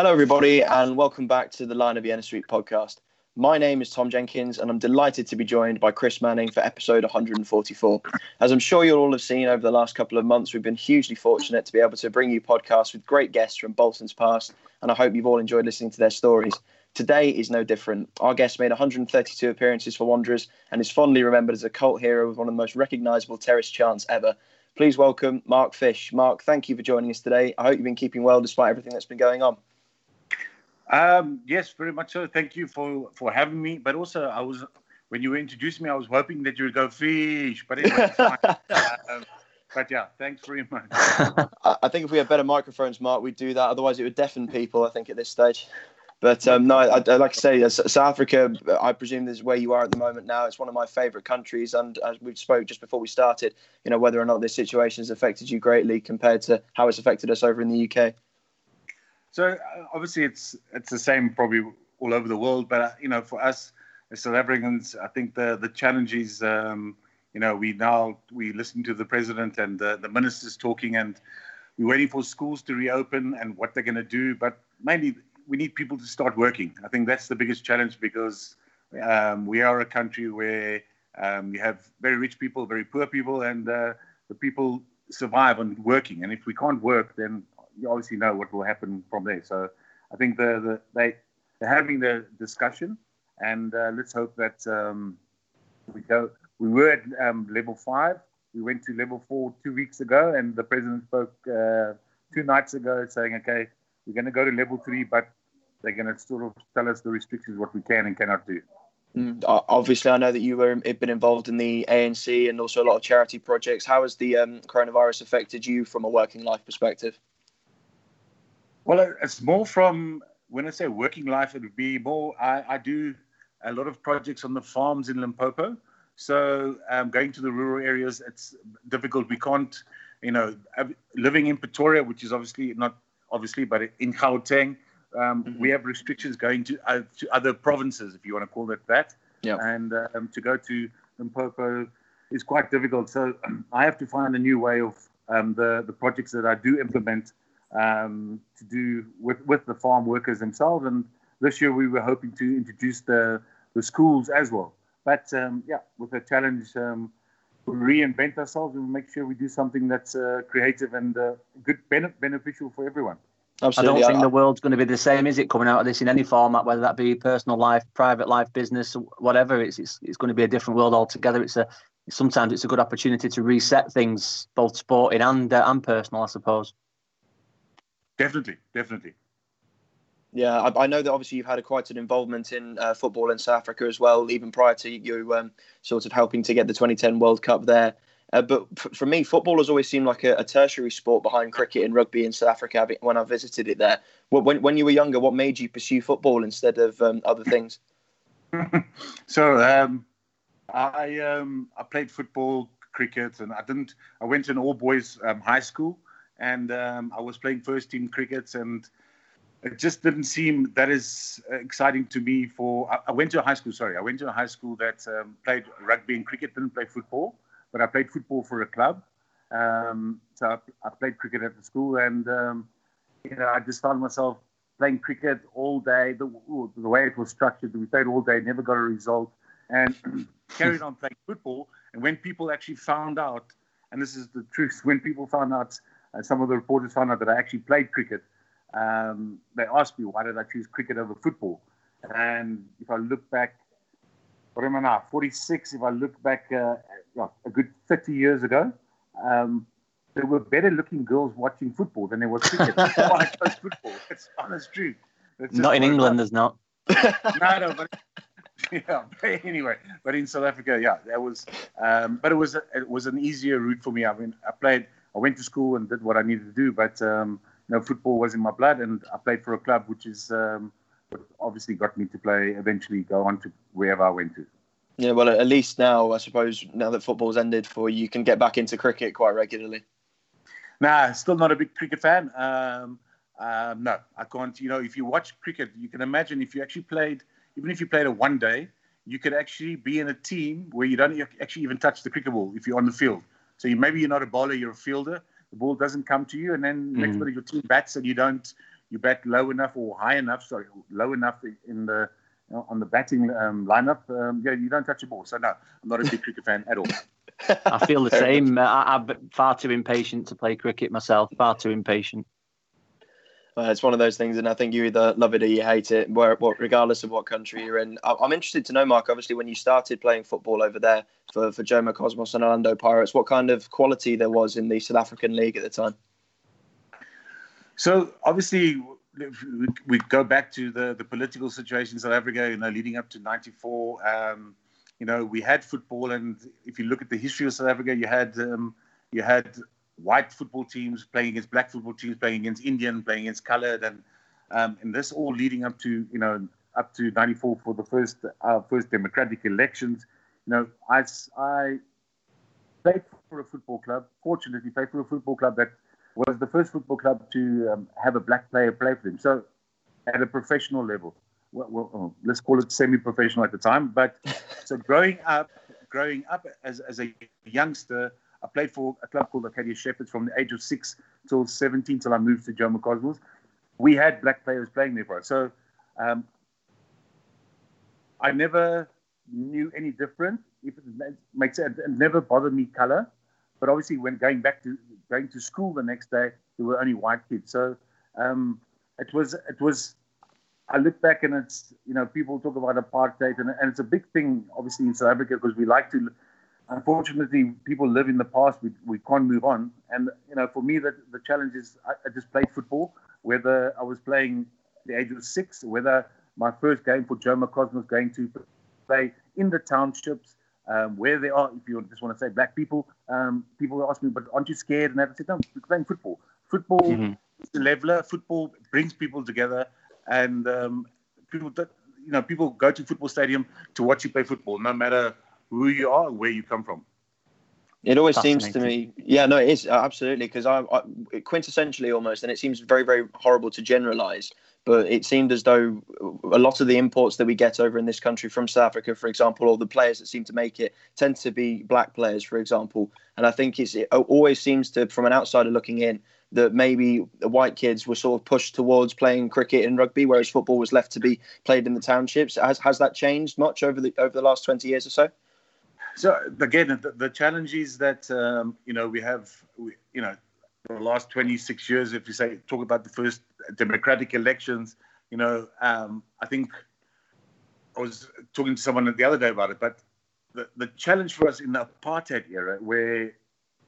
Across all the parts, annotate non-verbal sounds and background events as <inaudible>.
Hello, everybody, and welcome back to the Lion of Vienna Suite podcast. My name is Tom Jenkins, and I'm delighted to be joined by Chris Manning for episode 144. As I'm sure you'll all have seen over the last couple of months, we've been hugely fortunate to be able to bring you podcasts with great guests from Bolton's past, and I hope you've all enjoyed listening to their stories. Today is no different. Our guest made 132 appearances for Wanderers and is fondly remembered as a cult hero with one of the most recognisable terrace chants ever. Please welcome Mark Fish. Mark, thank you for joining us today. I hope you've been keeping well despite everything that's been going on. Um, yes, very much so. Thank you for for having me. But also, I was when you introduced me, I was hoping that you would go fish. But anyway, <laughs> um, but yeah, thanks very much. <laughs> I think if we had better microphones, Mark, we'd do that. Otherwise, it would deafen people. I think at this stage. But um, no, I, I, like I say, South Africa, I presume this is where you are at the moment now. It's one of my favourite countries, and as we spoke just before we started, you know whether or not this situation has affected you greatly compared to how it's affected us over in the UK. So uh, obviously, it's it's the same probably all over the world, but uh, you know, for us as South Africans, I think the the challenge is, um, you know, we now we listen to the president and the, the ministers talking, and we're waiting for schools to reopen and what they're going to do, but mainly we need people to start working. I think that's the biggest challenge because um, we are a country where um, you have very rich people, very poor people, and uh, the people survive on working. And if we can't work, then you obviously know what will happen from there. So I think the, the they they're having the discussion, and uh, let's hope that um, we go. We were at um, level five. We went to level four two weeks ago, and the president spoke uh, two nights ago saying, "Okay, we're going to go to level three, but they're going to sort of tell us the restrictions, what we can and cannot do. Mm, obviously, I know that you were been involved in the ANC and also a lot of charity projects. How has the um, coronavirus affected you from a working life perspective? Well, it's more from when I say working life, it would be more. I, I do a lot of projects on the farms in Limpopo. So um, going to the rural areas, it's difficult. We can't, you know, living in Pretoria, which is obviously not obviously, but in Gauteng, um, mm-hmm. we have restrictions going to uh, to other provinces, if you want to call it that. Yeah. And um, to go to Limpopo is quite difficult. So <clears throat> I have to find a new way of um, the the projects that I do implement um, to do with with the farm workers themselves. And this year we were hoping to introduce the the schools as well. But um, yeah, with a challenge. we reinvent ourselves and make sure we do something that's uh, creative and uh, good, beneficial for everyone. Absolutely. I don't think the world's going to be the same, is it? Coming out of this in any format, whether that be personal life, private life, business, whatever. It's it's, it's going to be a different world altogether. It's a sometimes it's a good opportunity to reset things, both sporting and uh, and personal, I suppose. Definitely, definitely. Yeah, I, I, know that obviously you've had a, quite an involvement in uh, football in South Africa as well, even prior to you um, sort of helping to get the 2010 World Cup there. Uh, but f- for me, football has always seemed like a, a, tertiary sport behind cricket and rugby in South Africa when I visited it there. When, when you were younger, what made you pursue football instead of um, other things? <laughs> so um, I um, I played football, cricket, and I didn't. I went to an all boys um, high school, and um, I was playing first team cricket, and it just didn't seem that is exciting to me. For I, I went to a high school. Sorry, I went to a high school that played rugby and cricket, didn't play football but I played football for a club. Um, so I, I, played cricket at the school, and um, you know, I just found myself playing cricket all day. The, the way it was structured, we played all day, never got a result, and <clears throat> carried on playing football. And when people actually found out, and this is the truth, when people found out, uh, some of the reporters found out that I actually played cricket. Um, they asked me why did I choose cricket over football, and if I look back what am I now? 46. If I look back uh, a good 30 years ago, um, there were better looking girls watching football than there was cricket. <laughs> That's why I chose football. It's honest truth. not in England, there's not. no, no, but <laughs> yeah. But anyway, but in South Africa, yeah, that was. Um, but it was it was an easier route for me. I mean, I played. I went to school and did what I needed to do, but um, you know, football was in my blood, and I played for a club which is um, obviously got me to play, eventually go on to wherever I went to. Yeah, well, at least now, I suppose, now that football's ended for you, you can get back into cricket quite regularly. Nah, still not a big cricket fan. Um, um, no, I can't. You know, if you watch cricket, you can imagine if you actually played, even if you played a one day, you could actually be in a team where you don't actually even touch the cricket ball if you're on the field. So you, maybe you're not a bowler, you're a fielder. The ball doesn't come to you, and then mm. next minute your team bats and you don't you bat low enough or high enough, sorry, low enough in the you know, on the batting um, lineup, um, yeah, you don't touch a ball. So no, I'm not a big cricket fan at all. <laughs> I feel the same. I, am far too impatient to play cricket myself. Far too impatient. Uh, it's one of those things, and I think you either love it or you hate it, where, regardless of what country you're in. I'm interested to know, Mark. Obviously, when you started playing football over there for for Jomo Cosmos and Orlando Pirates, what kind of quality there was in the South African league at the time? So obviously, we go back to the the political situation in South Africa. You know, leading up to '94. Um, you know, we had football, and if you look at the history of South Africa, you had um, you had white football teams playing against black football teams, playing against Indian, playing against coloured, and um, and this all leading up to you know up to '94 for the first uh, first democratic elections. You know, I I played for a football club. Fortunately, played for a football club that was the first football club to um, have a black player play for them. So at a professional level, well, well, oh, let's call it semi-professional at the time. But so <laughs> growing up, growing up as, as a youngster, I played for a club called Arcadia Shepherds from the age of six till 17 till I moved to Jomo Cosmos. We had black players playing there for us. So um, I never knew any different. If it makes it, it never bothered me color. But obviously, when going back to going to school the next day, there were only white kids. So um, it was it was. I look back and it's you know people talk about apartheid and, and it's a big thing obviously in South Africa because we like to unfortunately, people live in the past. We, we can't move on. And, you know, for me, the, the challenge is I, I just played football, whether I was playing the age of six, whether my first game for Joe Jomo Cosmos going to play in the townships, um, where they are, if you just want to say black people, um, people ask me, but aren't you scared? And I said, no, we're playing football. Football mm-hmm. is a leveler. Football brings people together. And um, people, that, you know, people go to football stadium to watch you play football, no matter who you are and where you come from. It always seems to me, yeah, no, it is uh, absolutely because I, I, quintessentially almost, and it seems very, very horrible to generalize, but it seemed as though a lot of the imports that we get over in this country from South Africa, for example, or the players that seem to make it tend to be black players, for example. And I think it always seems to, from an outsider looking in, that maybe the white kids were sort of pushed towards playing cricket and rugby, whereas football was left to be played in the townships. Has has that changed much over the over the last twenty years or so? So again, the, the challenge is that um, you know we have we, you know the last 26 years. If you say talk about the first democratic elections, you know um, I think I was talking to someone the other day about it, but the, the challenge for us in the apartheid era, where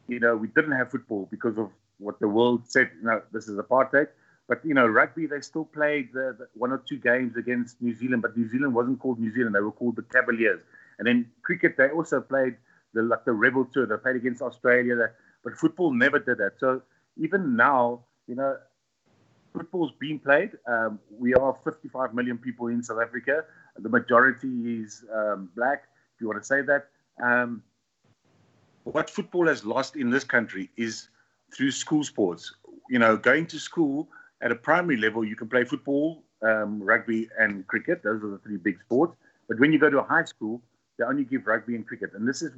you know we didn't have football because of what the world said. You know, this is apartheid. But you know, rugby they still played the, the one or two games against New Zealand, but New Zealand wasn't called New Zealand; they were called the Cavaliers. And then cricket, they also played the like the Rebel Tour. They played against Australia, but football never did that. So even now, you know, football's being played. Um, we are 55 million people in South Africa. The majority is um, black, if you want to say that. Um, what football has lost in this country is through school sports. You know, going to school at a primary level, you can play football, um, rugby, and cricket. Those are the three big sports. But when you go to a high school, they only give rugby and cricket. And this is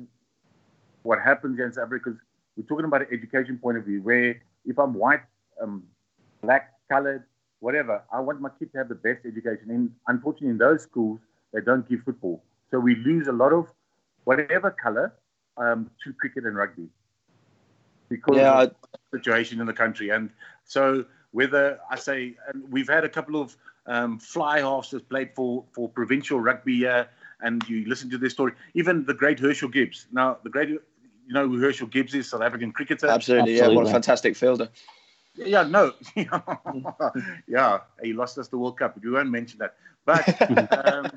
what happens in South Africa. Because we're talking about an education point of view where if I'm white, um, black, colored, whatever, I want my kid to have the best education. And unfortunately, in those schools, they don't give football. So we lose a lot of whatever color um, to cricket and rugby because yeah, of the situation in the country. And so whether I say, and we've had a couple of um, fly halves that played for, for provincial rugby uh, and you listen to their story. Even the great Herschelle Gibbs. Now, the great, you know who Herschelle Gibbs is, South African cricketer. Absolutely, Absolutely. yeah. What a fantastic fielder. Yeah, no. <laughs> yeah, he lost us the World Cup. We won't mention that. But <laughs> um,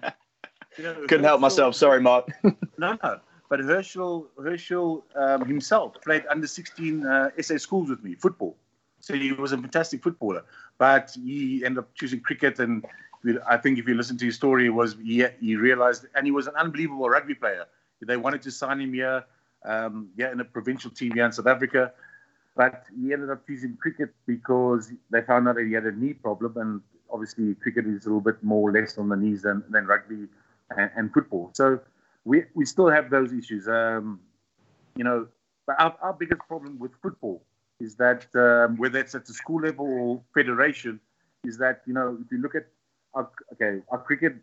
you know, couldn't Herschelle, help myself. Sorry, Mark. <laughs> no, no. But Herschelle, Herschelle um, himself played under 16 uh, SA schools with me, football. So he was a fantastic footballer. But he ended up choosing cricket and I think if you listen to his story, was he, he realized, and he was an unbelievable rugby player. They wanted to sign him here, um, yeah, in a provincial team here in South Africa, but he ended up choosing cricket because they found out that he had a knee problem, and obviously cricket is a little bit more less on the knees than, than rugby and, and football. So we we still have those issues. Um, you know, but our, our biggest problem with football is that um, whether it's at the school level or federation, is that you know if you look at our, okay our cricket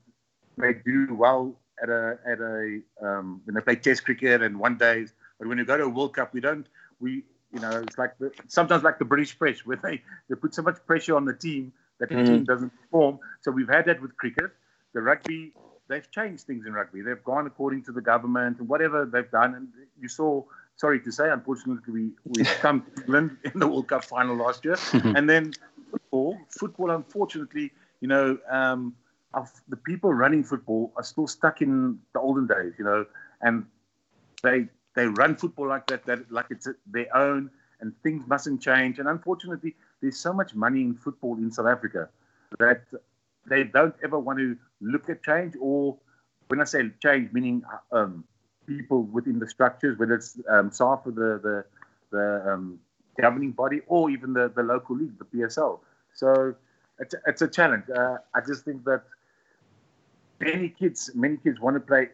may do well at a at a um, when they play Test cricket and one days, but when you go to a World Cup, we don't we you know it's like the, sometimes like the British press where they they put so much pressure on the team that the mm. team doesn't perform. So we've had that with cricket. The rugby they've changed things in rugby. They've gone according to the government and whatever they've done. And you saw, sorry to say, unfortunately, we we <laughs> come to England in the World Cup final last year, <laughs> and then football. Football, unfortunately, you know, um, the people running football are still stuck in the olden days, you know, and they they run football like that, that like it's their own, and things mustn't change. And unfortunately, there's so much money in football in South Africa that they don't ever want to look at change. Or when I say change, meaning um, people within the structures, whether it's um, SAFA, the the, the um, governing body, or even the, the local league, the PSL. So it's, it's a challenge. Uh, I just think that many kids, many kids want to play.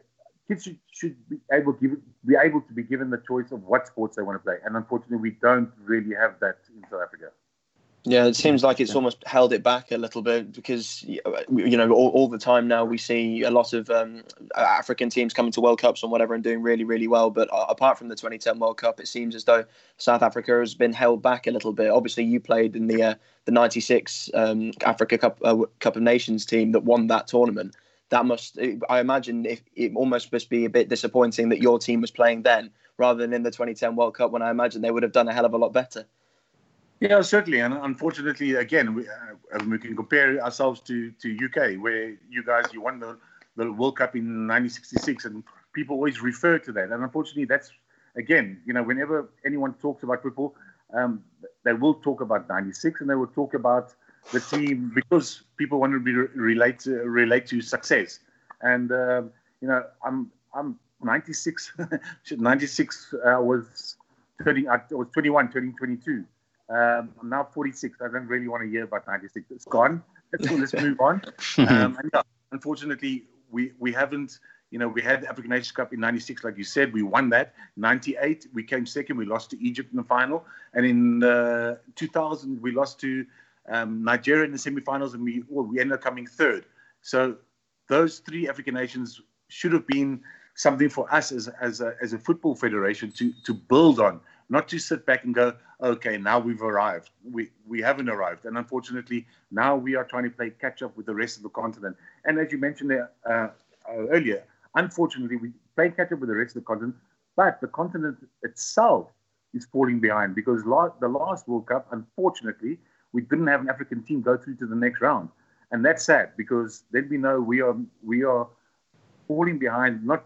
Kids should, should be able give, be able to be given the choice of what sports they want to play, and unfortunately, we don't really have that in South Africa. Yeah, it seems like it's almost held it back a little bit because you know all, all the time now we see a lot of um, African teams coming to World Cups and whatever and doing really really well. But uh, apart from the 2010 World Cup, it seems as though South Africa has been held back a little bit. Obviously, you played in the uh, the '96 um, Africa Cup uh, Cup of Nations team that won that tournament. That must, I imagine, if it almost must be a bit disappointing that your team was playing then rather than in the 2010 World Cup when I imagine they would have done a hell of a lot better. Yeah, certainly, and unfortunately, again, we, uh, we can compare ourselves to to UK, where you guys you won the, the World Cup in 1966, and people always refer to that. And unfortunately, that's again, you know, whenever anyone talks about football, um, they will talk about '96, and they will talk about the team because people want to be relate to, relate to success. And um, you know, I'm I'm 96, <laughs> 96 uh, was 30, I was 21, turning 22. Um, I'm now 46. I don't really want to hear about 96. It's gone. Let's move on. <laughs> Um, and yeah, unfortunately, we, we haven't, you know, we had the African Nations Cup in 96, like you said. We won that. 98, we came second. We lost to Egypt in the final. And in uh, 2000, we lost to um, Nigeria in the semifinals, and we, well, we ended up coming third. So those three African nations should have been something for us as, as, a, as a football federation to, to build on not to sit back and go, okay, now we've arrived. We we haven't arrived, and unfortunately, now we are trying to play catch up with the rest of the continent. And as you mentioned there, uh, uh, earlier, unfortunately, we play catch up with the rest of the continent, but the continent itself is falling behind because la- the last World Cup, unfortunately, we didn't have an African team go through to the next round, and that's sad because then we know we are we are falling behind not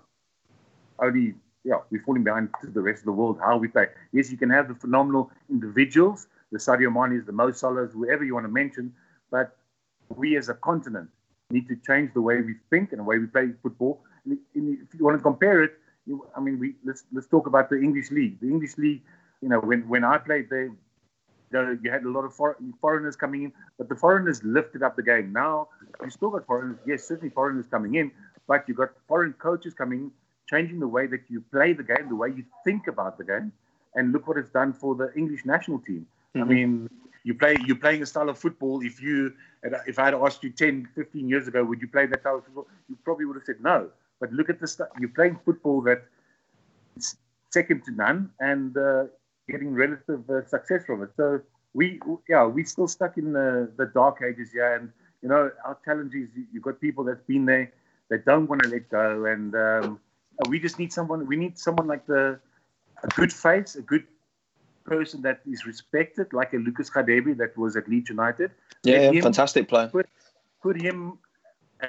only yeah, we're falling behind to the rest of the world. How we play. Yes, you can have the phenomenal individuals, the Sadio Mane's, the Mo Salahs, whoever you want to mention, but we as a continent need to change the way we think and the way we play football. And if you want to compare it, I mean, we let's let's talk about the English league. The English league, you know, when when I played there, you had a lot of foreigners coming in, but the foreigners lifted up the game. Now you still got foreigners. Yes, certainly foreigners coming in, but you got foreign coaches coming changing the way that you play the game, the way you think about the game. And look what it's done for the English national team. Mm-hmm. I mean, you play you're playing a style of football. If you if I had asked you 10, 15 years ago, would you play that style of football? You probably would have said no. But look at the st- you're playing football that is second to none and uh, getting relative uh, success from it. So we yeah we're still stuck in the, the dark ages yeah and you know our challenge is you've got people that's been there that don't want to let go and um, we just need someone. We need someone like the a good face, a good person that is respected, like a Lucas Radebe that was at Leeds United. Yeah, him, fantastic player. Put, put him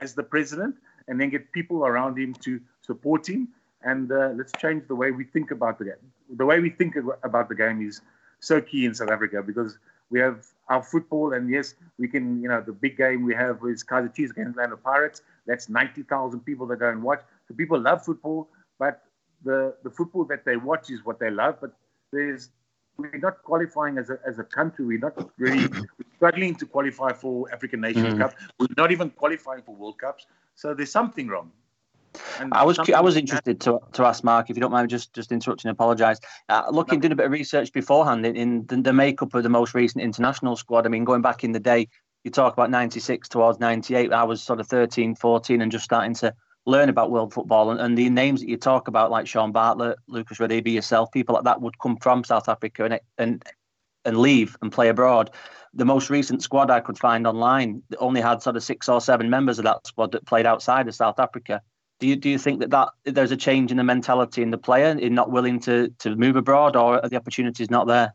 as the president, and then get people around him to support him. And uh, let's change the way we think about the game. The way we think about the game is so key in South Africa because we have our football, and yes, we can. You know, the big game we have is Kaizer Chiefs against Orlando Pirates. That's ninety thousand people that go and watch. So people love football, but the, the football that they watch is what they love. But there's we're not qualifying as a, as a country. We're not really we're struggling to qualify for African Nations mm. Cup. We're not even qualifying for World Cups. So there's something wrong. And I was I was interested to to ask Mark if you don't mind just just interrupting. Apologise. Uh, looking, no. doing a bit of research beforehand in, in the, the, makeup of the most recent international squad. I mean, going back in the day, you talk about 96 towards 98. I was sort of 13, 14 and just starting to learn about world football. And, and the names that you talk about, like Shaun Bartlett, Lucas Radebe, yourself, people like that would come from South Africa and, and, and leave and play abroad. The most recent squad I could find online only had sort of six or seven members of that squad that played outside of South Africa. Do you do you think that, that there's a change in the mentality in the player in not willing to to move abroad, or are the opportunities not there?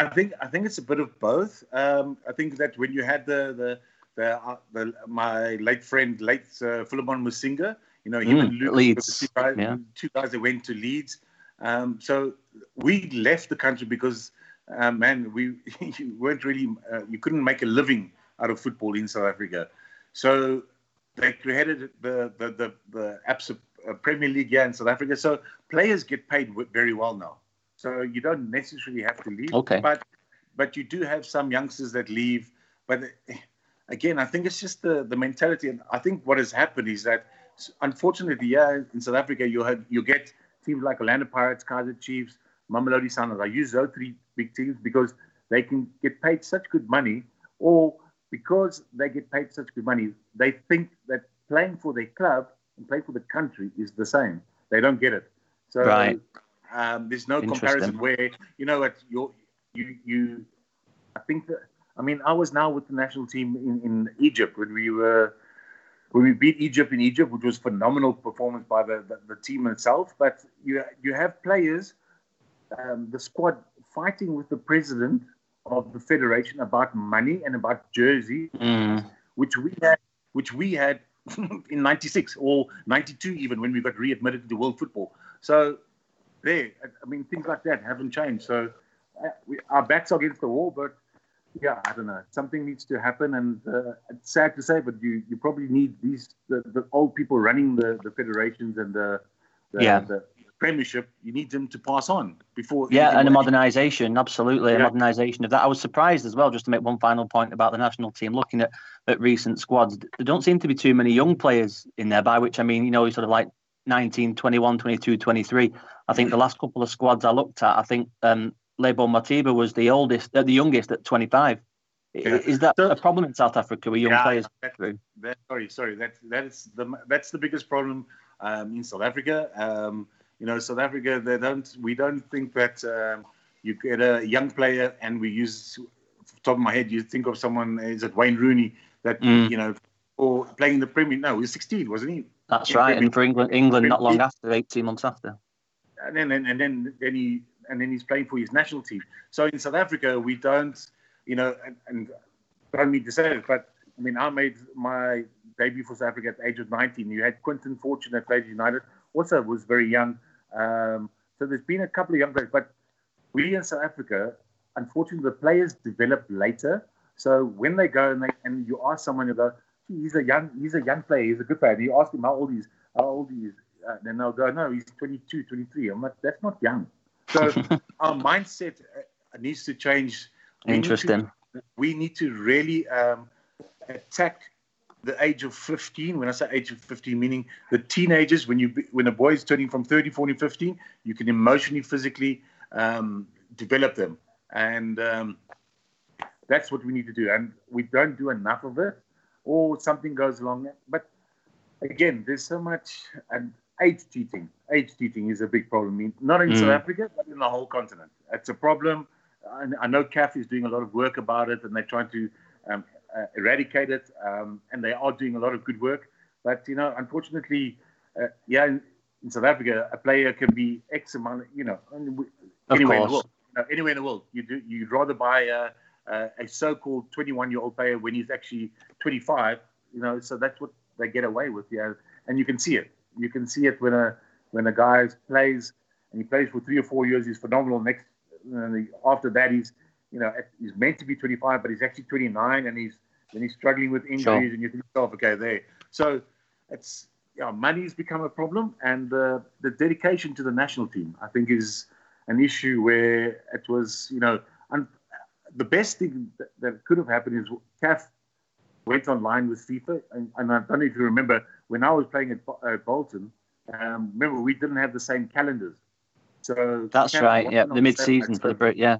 I think I think it's a bit of both. Um, I think that when you had the the the, uh, the my late friend, late uh, Philemon Masinga, you know, him Mm, and Luke, Leeds, two guys, yeah. two guys that went to Leeds. Um, so we left the country because, uh, man, we <laughs> you weren't really, uh, you couldn't make a living out of football in South Africa. So they created the the the, the ABSA uh, Premier League here in South Africa. So players get paid very well now. So you don't necessarily have to leave. Okay. But but you do have some youngsters that leave. But eh, again, I think it's just the the mentality. And I think what has happened is that unfortunately, yeah, in South Africa, you had you get teams like Orlando Pirates, Kaizer Chiefs, Mamelodi Sundowns. I use those three big teams because they can get paid such good money, or because they get paid such good money, they think that playing for their club and playing for the country is the same. They don't get it. So Right. Um, there's no comparison where you know what you you you. I think that I mean I was now with the national team in, in Egypt when we were when we beat Egypt in Egypt, which was phenomenal performance by the, the, the team itself. But you you have players, um, the squad fighting with the president of the federation about money and about jersey, Mm, which we had, which we had <laughs> in '96 or '92 even when we got readmitted to world football. So there, I mean things like that haven't changed. So uh, we, our backs are against the wall, but yeah, I don't know. Something needs to happen, and uh, it's sad to say, but you, you probably need these the, the old people running the, the federations and the the, Yeah. the premiership. You need them to pass on before. yeah, and a modernisation, absolutely, a Yeah. modernisation of that. I was surprised as well, just to make one final point about the national team. Looking at, at recent squads, there don't seem to be too many young players in there. By which I mean, you know, sort of like 19, 21, 22, 23. I think the last couple of squads I looked at, I think um, Lebo Mothiba was the oldest, uh, the youngest at 25. Yeah. Is that So- a problem in South Africa with young Yeah, players? that- that, sorry, sorry. That that is the that's the biggest problem um, in South Africa. Um, you know, South Africa, they don't. We don't think that um, you get a young player, and we use off the top of my head. You think of someone is it Wayne Rooney that Mm. you know, or playing the Premier. No, he was 16, wasn't he? That's Yeah, right. maybe- And for England, England not long after, 18 months after. And then and, then then he and then he's playing for his national team. So in South Africa, we don't, you know, and, and I don't mean to say it, but I mean, I made my debut for South Africa at the age of 19. You had Quinton Fortune at Leeds United, also was very young. Um, so there's been a couple of young players, but we in South Africa, unfortunately, the players develop later. So when they go and they and you ask someone, you go, "Gee, he's a young, he's a young player, he's a good player. And you ask him how old he is, how old he is, uh, then they'll go, no, he's 22, 23. I'm like, that's not young. So <laughs> our mindset uh, needs to change. We need to- Interesting. we need to really um, attack the age of 15 when i say age of 15 meaning the teenagers when you when a boy is turning from 30 40 15 you can emotionally physically um, develop them and um, that's what we need to do and we don't do enough of it or something goes along but again there's so much and age cheating age cheating is a big problem not in Mm. south africa but in the whole continent it's a problem I, I know CAF is doing a lot of work about it, and they're trying to um, uh, eradicate it, um, and they are doing a lot of good work. But you know, unfortunately, uh, yeah, in, in South Africa, a player can be X amount, you know, anywhere in the world. No, anywhere in the world, you do. You'd rather buy a, a, a so-called 21-year-old player when he's actually 25. You know, so that's what they get away with. Yeah, and you can see it. You can see it when a when a guy plays and he plays for three or four years. He's phenomenal. Next, and the- after that, he's you know he's meant to be 25, but he's actually 29, and he's then he's struggling with injuries, Sure. and you think, oh, okay, there. So it's yeah, money's become a problem, and uh, the dedication to the national team, I think, is an issue where it was, you know, un- the best thing that, that could have happened is CAF went online with FIFA, and, and I don't know if you remember when I was playing at, at Bolton. Um, remember, we didn't have the same calendars, so That's right. Yeah, the mid-season for the Brit. Yeah,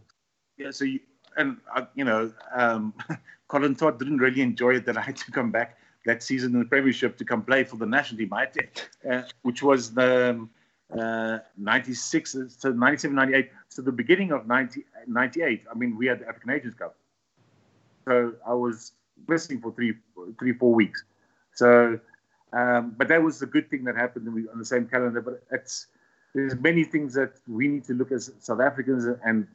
yeah, so you, and uh, you know, um, <laughs> Colin Todd didn't really enjoy it that I had to come back that season in the Premiership to come play for the national team, I uh, which was the uh, 96, so 97, 98. So the beginning of 90, 98, I mean, we had the African Nations Cup. So I was missing for three, three, four weeks. So, um, but that was the good thing that happened on the same calendar. But it's there's many things that we need to look as South Africans and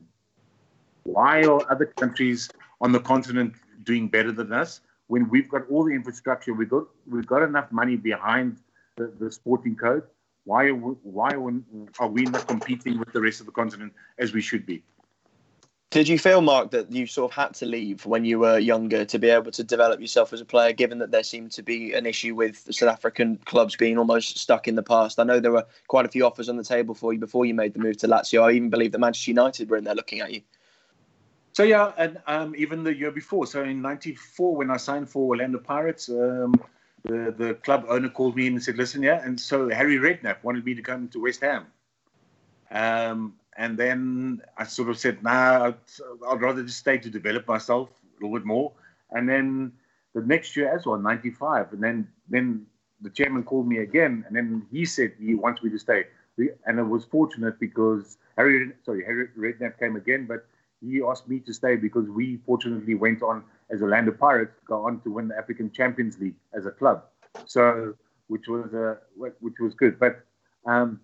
why are other countries on the continent doing better than us when we've got all the infrastructure, we've got we've got enough money behind the, the sporting code. Why are why are we not competing with the rest of the continent as we should be? Did you feel, Mark, that you sort of had to leave when you were younger to be able to develop yourself as a player, given that there seemed to be an issue with South African clubs being almost stuck in the past? I know there were quite a few offers on the table for you before you made the move to Lazio. I even believe that Manchester United were in there looking at you. So yeah, and um, even the year before, so in '94 when I signed for Orlando Pirates, um, the the club owner called me and said, "Listen, yeah," and so Harry Redknapp wanted me to come to West Ham. Um, and then I sort of said, "Nah, I'd, I'd, rather just stay to develop myself a little bit more." And then the next year as well, '95, and then then the chairman called me again, and then he said he wants me to stay. And it was fortunate because Harry, sorry, Harry Redknapp came again, but he asked me to stay because we fortunately went on as Orlando Pirates to go on to win the African Champions League as a club. So, which was uh, which was good. But um,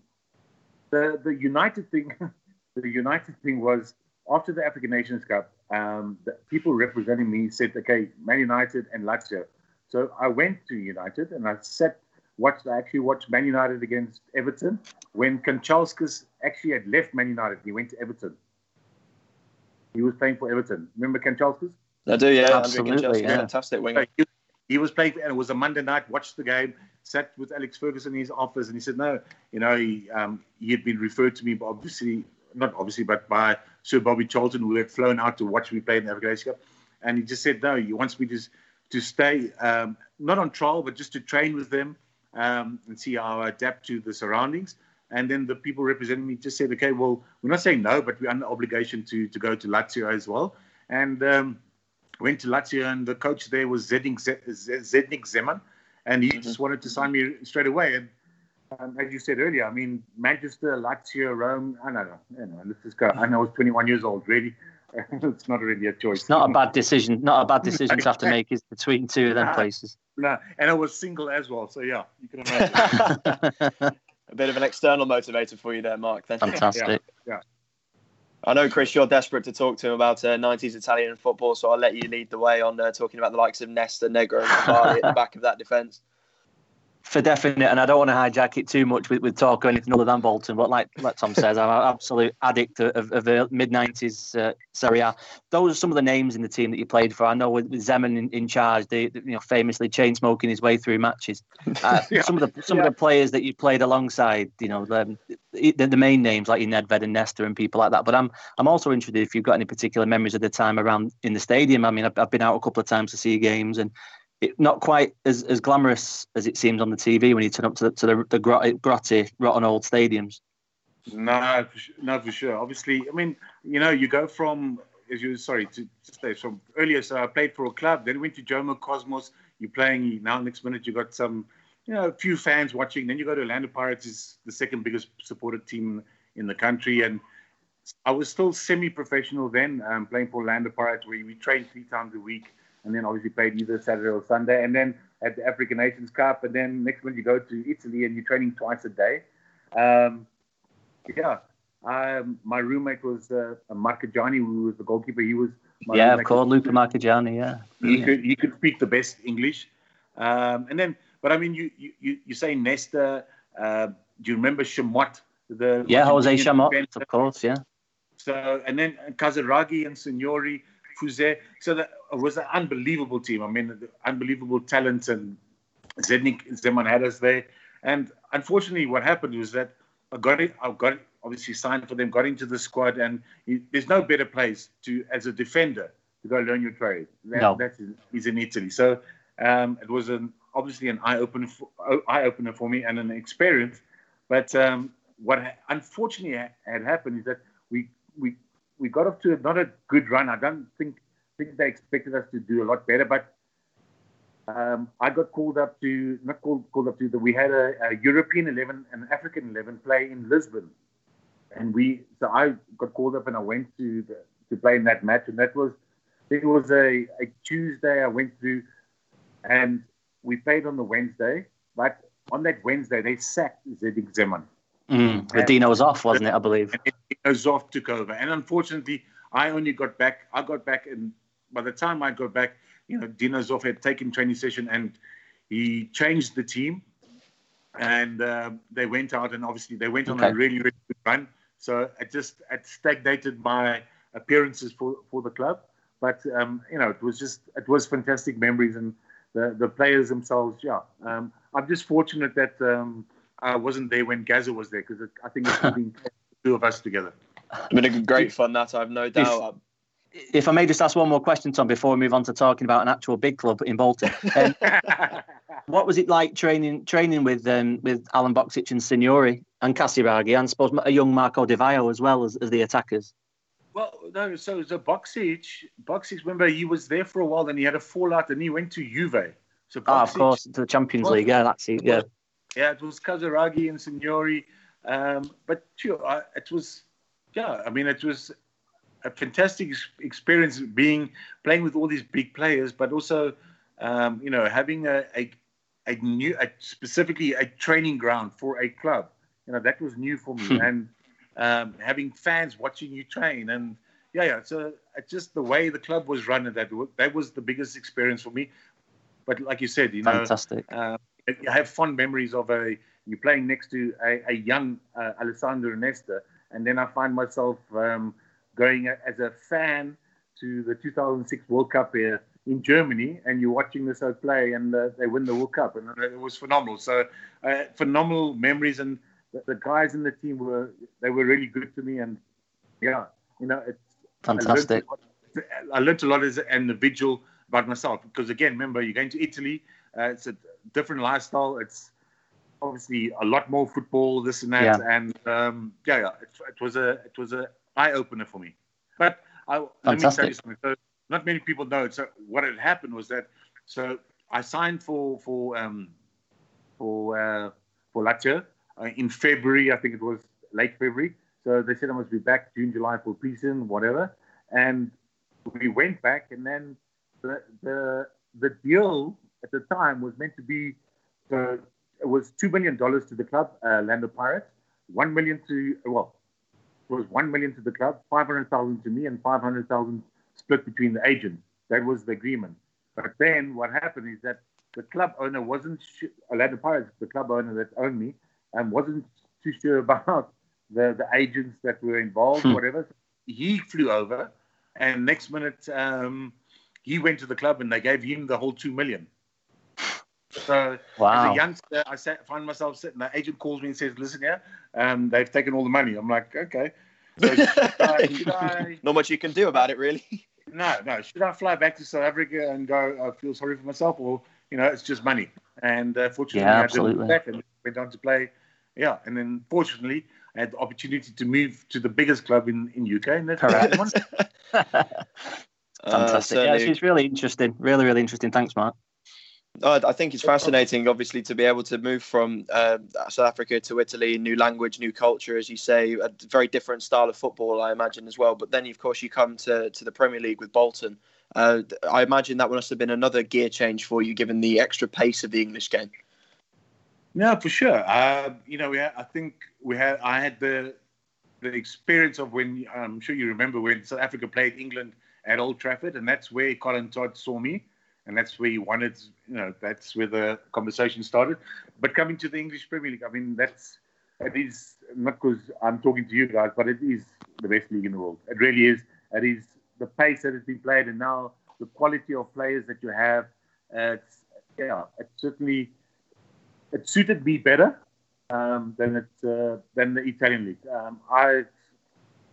the the United thing, <laughs> the United thing was after the African Nations Cup. Um, the people representing me said, "Okay, Man United and Lazio." So I went to United and I sat watched. I actually watched Man United against Everton when Kanchelskis actually had left Man United. He went to Everton. He was playing for Everton. Remember Kanchelskis? I do, yeah. Absolutely, yeah. fantastic winger. He, he, was playing, and it was a Monday night. Watched the game, sat with Alex Ferguson in his office, and he said, "No, you know, he um, he had been referred to me, but obviously not obviously, but by Sir Bobby Charlton, who had flown out to watch me play in the African Cup, and he just said, no, he wants me to to stay, um, not on trial, but just to train with them um, and see how I adapt to the surroundings." And then the people representing me just said, okay, well, we're not saying no, but we're under obligation to, to go to Lazio as well. And um, went to Lazio, and the coach there was Zdeněk, Zdeněk Zeman, and he mm-hmm. just wanted to sign me straight away. And um, as you said earlier, I mean, Manchester, Lazio, Rome, I don't know. You know let's just go. I know I was 21 years old, really. <laughs> it's not really a choice. It's not a bad decision. Not a bad <laughs> decision to have to make is between two of them places. No, and I was single as well. So yeah, you can <laughs> imagine. a bit of an external motivator for you there, Mark. Thank Fantastic. Yeah. yeah. I know, Chris, you're desperate to talk to him about uh, 90s Italian football, so I'll let you lead the way on uh, talking about the likes of Nesta, Negro, and Favalli at the back of that defence for definite, and I don't want to hijack it too much with, with talk or anything other than Bolton. But like like Tom says, I'm an absolute addict of, of, of mid '90s uh, Serie A. Those are some of the names in the team that you played for. I know with, with Zeman in, in charge, they, they, you know famously chain smoking his way through matches. <laughs> Uh, yeah. Some of the some yeah. of the players that you played alongside, you know, the, the, the main names like Nedved and Nesta and people like that. But I'm I'm also interested if you've got any particular memories of the time around in the stadium. I mean, I've, I've been out a couple of times to see games and it, not quite as, as glamorous as it seems on the TV when you turn up to the, to the, the grotty, rotten old stadiums. No, no, for sure. Obviously, I mean, you know, you go from, as you sorry to, to say, from earlier. So I played for a club, then went to Jomo Cosmos. You're playing now. Next minute, you got some, you know, a few fans watching. Then you go to Orlando Pirates, is the second biggest supported team in the country, and I was still semi-professional then, um, playing for Orlando Pirates, where we trained three times a week and then obviously played either Saturday or Sunday, and then at the African Nations Cup, and then next month you go to Italy and you're training twice a day. Um, yeah, um, my roommate was uh, Marchegiani, who was the goalkeeper. He was yeah, of course, Luca Marchegiani. Yeah, he yeah. could he could speak the best English, um, and then but I mean you you you say Nesta. Uh, do you remember Chamot? The yeah, Jose Chamot, of course. Yeah. So and then Casiraghi and Signori. So that was an unbelievable team. I mean, unbelievable talent, and Zdeněk Zeman had us there. And unfortunately, what happened was that I got it. I got it, obviously signed for them, got into the squad, and he, there's no better place to as a defender to go learn your trade. That, no. that is, is in Italy. So um, it was an obviously an eye opener for, eye opener for me and an experience. But um, what unfortunately had happened is that we we we got off to not a good run. I don't think think they expected us to do a lot better, but um, I got called up to not called called up to the we had a, a European eleven and African eleven play in Lisbon, and we so I got called up and I went to the, to play in that match, and that was it was a, a Tuesday I went through, and we played on the Wednesday, but on that Wednesday they sacked Zdeněk Zeman. Mm, Dino Zoff, wasn't it? I believe. And Dino Zoff took over, and unfortunately, I only got back. I got back, and by the time I got back, you know, Dino Zoff had taken training session, and he changed the team, and uh, they went out, and obviously they went on Okay. a really, really good run. So it just it stagnated my appearances for for the club, but um, you know, it was just it was fantastic memories, and the the players themselves, yeah. Um, I'm just fortunate that um, I wasn't there when Gaza was there because I think it's been <laughs> two of us together. It's been a great fun that I've no doubt. If I may just ask one more question, Tom, before we move on to talking about an actual big club in Bolton. <laughs> Um, what was it like training training with um, with Alen Boksic and Signori and Casiraghi and I suppose a young Marco Di Vaio as well as, as the attackers? Well, no, so so Boksic, Boxic, remember he was there for a while, then he had a fallout, and he went to Juve. So Ah, of course, to the Champions League. Yeah, that's it. Yeah, yeah, it was Casiraghi and Signori, um, but sure, I, it was, yeah, I mean, it was a fantastic experience being playing with all these big players, but also, um, you know, having a, a a new, a, specifically a training ground for a club. You know, that was new for me, and um, having fans watching you train, and yeah, yeah. So it's just the way the club was run, and that that was the biggest experience for me. But like you said, you know, fantastic. uh, I have fond memories of a you playing next to a, a young uh, Alessandro Nesta, and then I find myself um, going as a fan to the 2006 World Cup here in Germany, and you're watching this play, and uh, they win the World Cup, and it was phenomenal. So uh, phenomenal memories, and the, the guys in the team were they were really good to me, and yeah, you know, it's Fantastic. I learned, a lot- I learned a lot as an individual about myself because again, remember you're going to Italy. Uh, it's a different lifestyle. It's obviously a lot more football, this and that, Yeah. and um, yeah, yeah, it, it was a it was a eye opener for me. But I, let me tell you something. So not many people know it. So what had happened was that so I signed for for um, for uh, for Lazio uh, in February. I think it was late February. So they said I must be back June, July for preseason, whatever. And we went back, and then the the the deal at the time was meant to be it was two million dollars to the club, uh, Lando Pirates, one million to well, it was one million to the club, five hundred thousand to me, and five hundred thousand split between the agents. That was the agreement. But then what happened is that the club owner wasn't sh- Orlando Pirates, the club owner that owned me, and wasn't too sure about <laughs> the, the agents that were involved, Hmm. whatever. So he flew over, and next minute um, he went to the club and they gave him the whole two million. So as a youngster, I sat, find myself sitting. The agent calls me and says, "Listen here, um, they've taken all the money." I'm like, "Okay." So I, <laughs> I, Not much you can do about it, really. no, no. Should I fly back to South Africa and go? I feel sorry for myself, or you know, it's just money. And uh, fortunately, Yeah, I absolutely. didn't back and went on to play. Yeah, and then fortunately, I had the opportunity to move to the biggest club in in UK, and that's Correct. one. <laughs> Uh, Fantastic. yeah, it's, it's really interesting. Really, really interesting. Thanks, Mark. I think it's fascinating, obviously, to be able to move from uh, South Africa to Italy, new language, new culture, as you say, a very different style of football, I imagine, as well. But then, of course, you come to, to the Premier League with Bolton. Uh, I imagine that must have been another gear change for you, given the extra pace of the English game. No, for sure. Uh, you know, we had, I think we had. I had the the experience of when I'm sure you remember when South Africa played England at Old Trafford, and that's where Colin Todd saw me, and that's where he wanted. You know, that's where the conversation started. But coming to the English Premier League, I mean, that's it is not because I'm talking to you guys, but it is the best league in the world. It really is. It is the pace that has been played, and now the quality of players that you have. Uh, it's, yeah, it's certainly it suited me better um, than it uh, than the Italian league. Um, I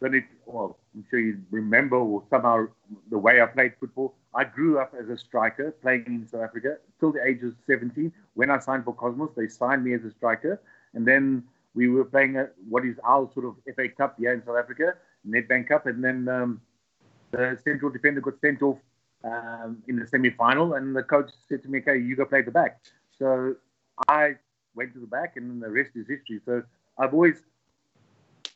it well, I'm sure you remember or somehow the way I played football. I grew up as a striker playing in South Africa till the age of 17. When I signed for Cosmos, they signed me as a striker, and then we were playing a, what is our sort of FA Cup here in South Africa, Nedbank Cup, and then um, the central defender got sent off um, in the semi-final, and the coach said to me, "Okay, you go play the back." So I went to the back, and then the rest is history. So I've always,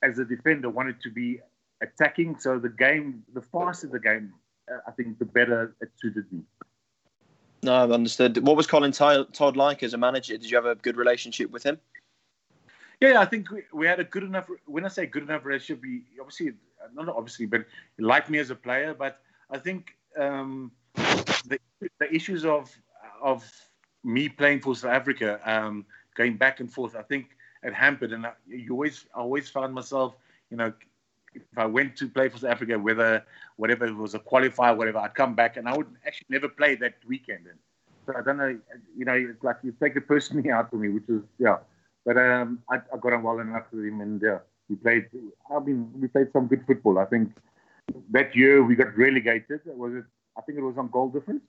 as a defender, wanted to be attacking. So the game, the faster the game, uh, I think the better it suited me. No, I've understood. What was Colin Todd like as a manager? Did you have a good relationship with him? Yeah, I think we, we had a good enough. When I say good enough relationship, he obviously not obviously, but he liked me as a player. But I think um, the the issues of of me playing for South Africa, um, going back and forth, I think it hampered. And I, you always, I always found myself, you know, if I went to play for South Africa, whether whatever it was a qualifier, whatever, I'd come back and I would actually never play that weekend. And so I don't know, you know, it's like you take it personally out for me, which is yeah. But um, I, I got on well enough with him, and yeah, we played. I mean, we played some good football. I think that year we got relegated. Was it? I think it was on goal difference.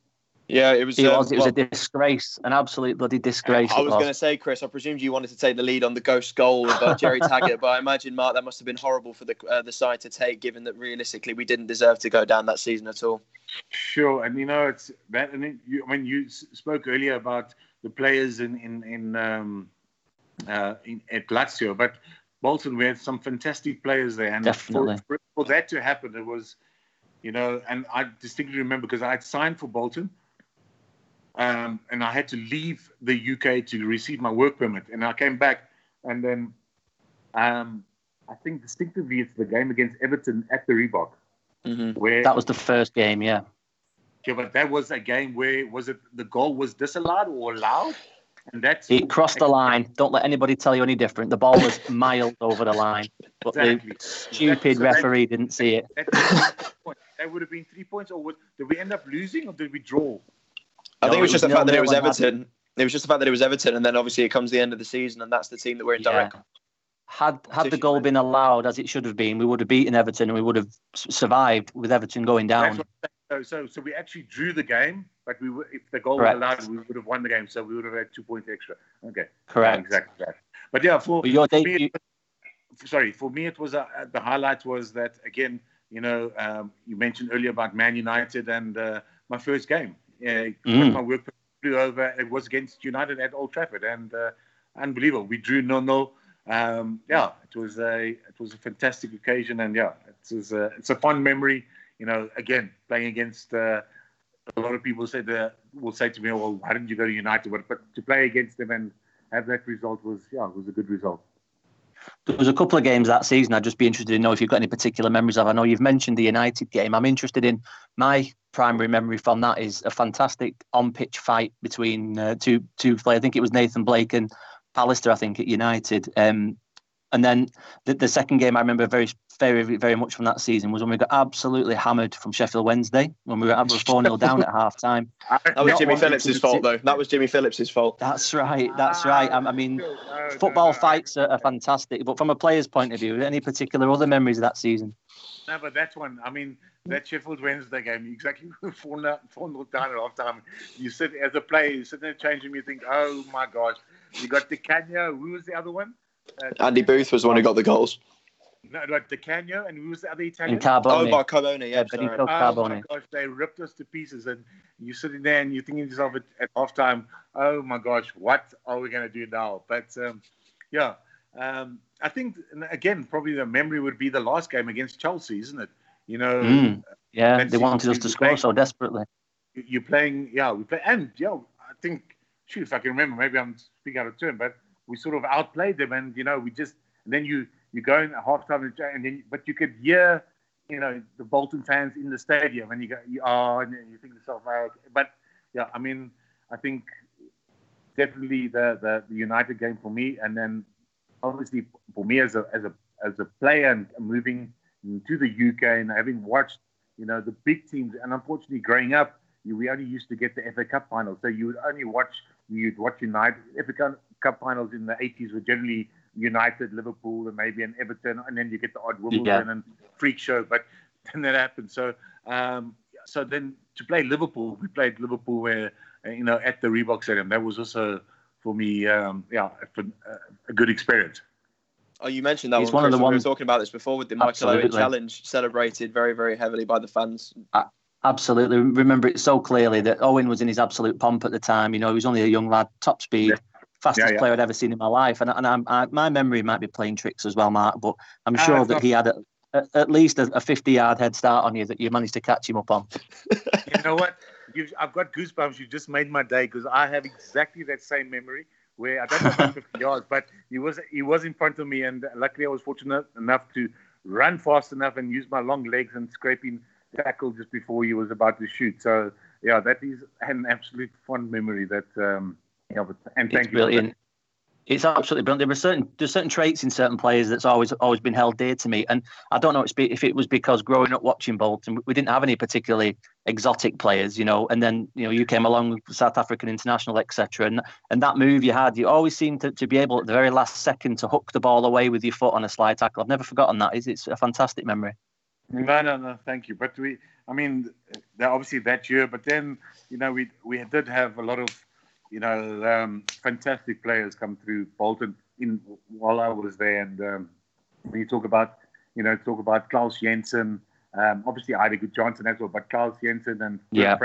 Yeah, it was. It was. Um, it was well, a disgrace, an absolute bloody disgrace. I was, was. going to say, Chris. I presumed you wanted to take the lead on the ghost goal of uh, Gerry <laughs> Taggart, but I imagine Mark that must have been horrible for the uh, the side to take, given that realistically we didn't deserve to go down that season at all. Sure, and you know it's that. And you, I mean, you spoke earlier about the players in in in, um, uh, in at Lazio, but Bolton we had some fantastic players there, and Definitely. For, for that to happen, it was, you know, and I distinctly remember because I had signed for Bolton um, and I had to leave the UK to receive my work permit. And I came back, and then um, I think distinctively it's the game against Everton at the Reebok. Mm-hmm. Where that was the first game, yeah. Yeah, but that was a game where was it the goal was disallowed or allowed? And that's it crossed the line. Don't let anybody tell you any different. The ball was <laughs> miles over the line, but exactly. the stupid so referee didn't see it. That, that would have been three points, or did we end up losing, or did we draw? I think it was just the fact that it was Everton. It was just the fact that it was Everton, and then obviously it comes the end of the season, and that's the team that we're in direct. Had had the goal been allowed as it should have been, we would have beaten Everton, and we would have survived with Everton going down. So, so, so we actually drew the game, but we were, if the goal Correct. was allowed, we would have won the game. So we would have had two points extra. Okay. Correct. exactly that. But yeah, for, for me, sorry, for me, it was uh, the highlight was that again, you know, um, you mentioned earlier about Man United and uh, my first game. Uh, mm. My work flew over. It was against United at Old Trafford, and uh, unbelievable. We drew no no. Um, yeah, it was a it was a fantastic occasion, and yeah, it was a, it's a fun memory. You know, again playing against uh, a lot of people said that will say to me, "Well, why didn't you go to United?" But, but to play against them and have that result was yeah, it was a good result. There was a couple of games that season. I'd just be interested to know if you've got any particular memories of. I know you've mentioned the United game. I'm interested in my primary memory from that is a fantastic on-pitch fight between uh, two two players. I think it was Nathan Blake and Pallister. I think at United. Um, and then the, the second game I remember very, very, very much from that season was when we got absolutely hammered from Sheffield Wednesday when we were <laughs> 4 0 down at half time. That was Jimmy Phillips' fault, though. That was Jimmy Phillips' fault. That's right. That's right. I, I mean, football fights are, are, fantastic, but from a player's point of view, any particular other memories of that season? No, but that one. I mean, that Sheffield Wednesday game, exactly <laughs> 4 0 down at half time. You sit as a player, you sit in the change room, you think, oh my gosh, you got Di Canio. Who was the other one? Uh, Andy Booth was the one who got the goals. No, like Di Canio, and who was the other Italian? And Carbone. Oh, by Carbone, yeah. Benito oh Carbone. my gosh, they ripped us to pieces, and you're sitting there and you're thinking to yourself at, at half time, oh my gosh, what are we going to do now? But um, yeah, um, I think, again, probably the memory would be the last game against Chelsea, isn't it? You know, mm, yeah, they wanted us to score playing, so desperately. You're playing, yeah, we play, and yeah, I think, shoot, if I can remember, maybe I'm speaking out of turn, but we sort of outplayed them, and you know, we just and then you you go in at halftime and then but you could hear you know the Bolton fans in the stadium, and you go, you, oh, and you think to yourself, oh, but yeah, I mean, I think definitely the, the the United game for me, and then obviously for me as a as a as a player and moving to the UK and having watched you know the big teams, and unfortunately growing up, you, we only used to get the FA Cup final, so you would only watch you'd watch United FA Cup finals in the 80s were generally United, Liverpool, and maybe an Everton, and then you get the odd Wimbledon yeah. and freak show. But <laughs> then that happened. So, um, so then to play Liverpool, we played Liverpool where you know at the Reebok Stadium. That was also for me, um, yeah, a, a, good experience. Oh, you mentioned that. He's one, one of the ones we were talking about this before with the Michael Owen challenge, celebrated very, very heavily by the fans. I, Absolutely. Remember it so clearly that Owen was in his absolute pomp at the time. You know, he was only a young lad, top speed, yeah. fastest yeah, yeah. player I'd ever seen in my life. And, and I, I, my memory might be playing tricks as well, Mark, but I'm ah, sure uh, that he had a, at least a, 50 yard head start on you that you managed to catch him up on. <laughs> you know what? You've, I've got goosebumps. You just made my day because I have exactly that same memory where I don't know about <laughs> 50 yards, but he was he was in front of me, and luckily I was fortunate enough to run fast enough and use my long legs and scraping tackle just before he was about to shoot. So yeah, that is an absolute fond memory. That um, yeah, but, and thank it's you. Brilliant. It's absolutely brilliant. There were certain there's certain traits in certain players that's always always been held dear to me, and I don't know if it was because growing up watching Bolton, we didn't have any particularly exotic players, you know, and then you know you came along South African international, etc. And and that move you had, you always seemed to, to be able at the very last second to hook the ball away with your foot on a slide tackle. I've never forgotten that. It's, it's a fantastic memory. No, no, no. Thank you. But we, I mean, obviously that year, but then you know we we did have a lot of you know, um, fantastic players come through Bolton in while I was there. And um, when you talk about, you know, talk about Claus Jensen, um, obviously Eidur Gudjohnsen as well, but Claus Jensen and yeah.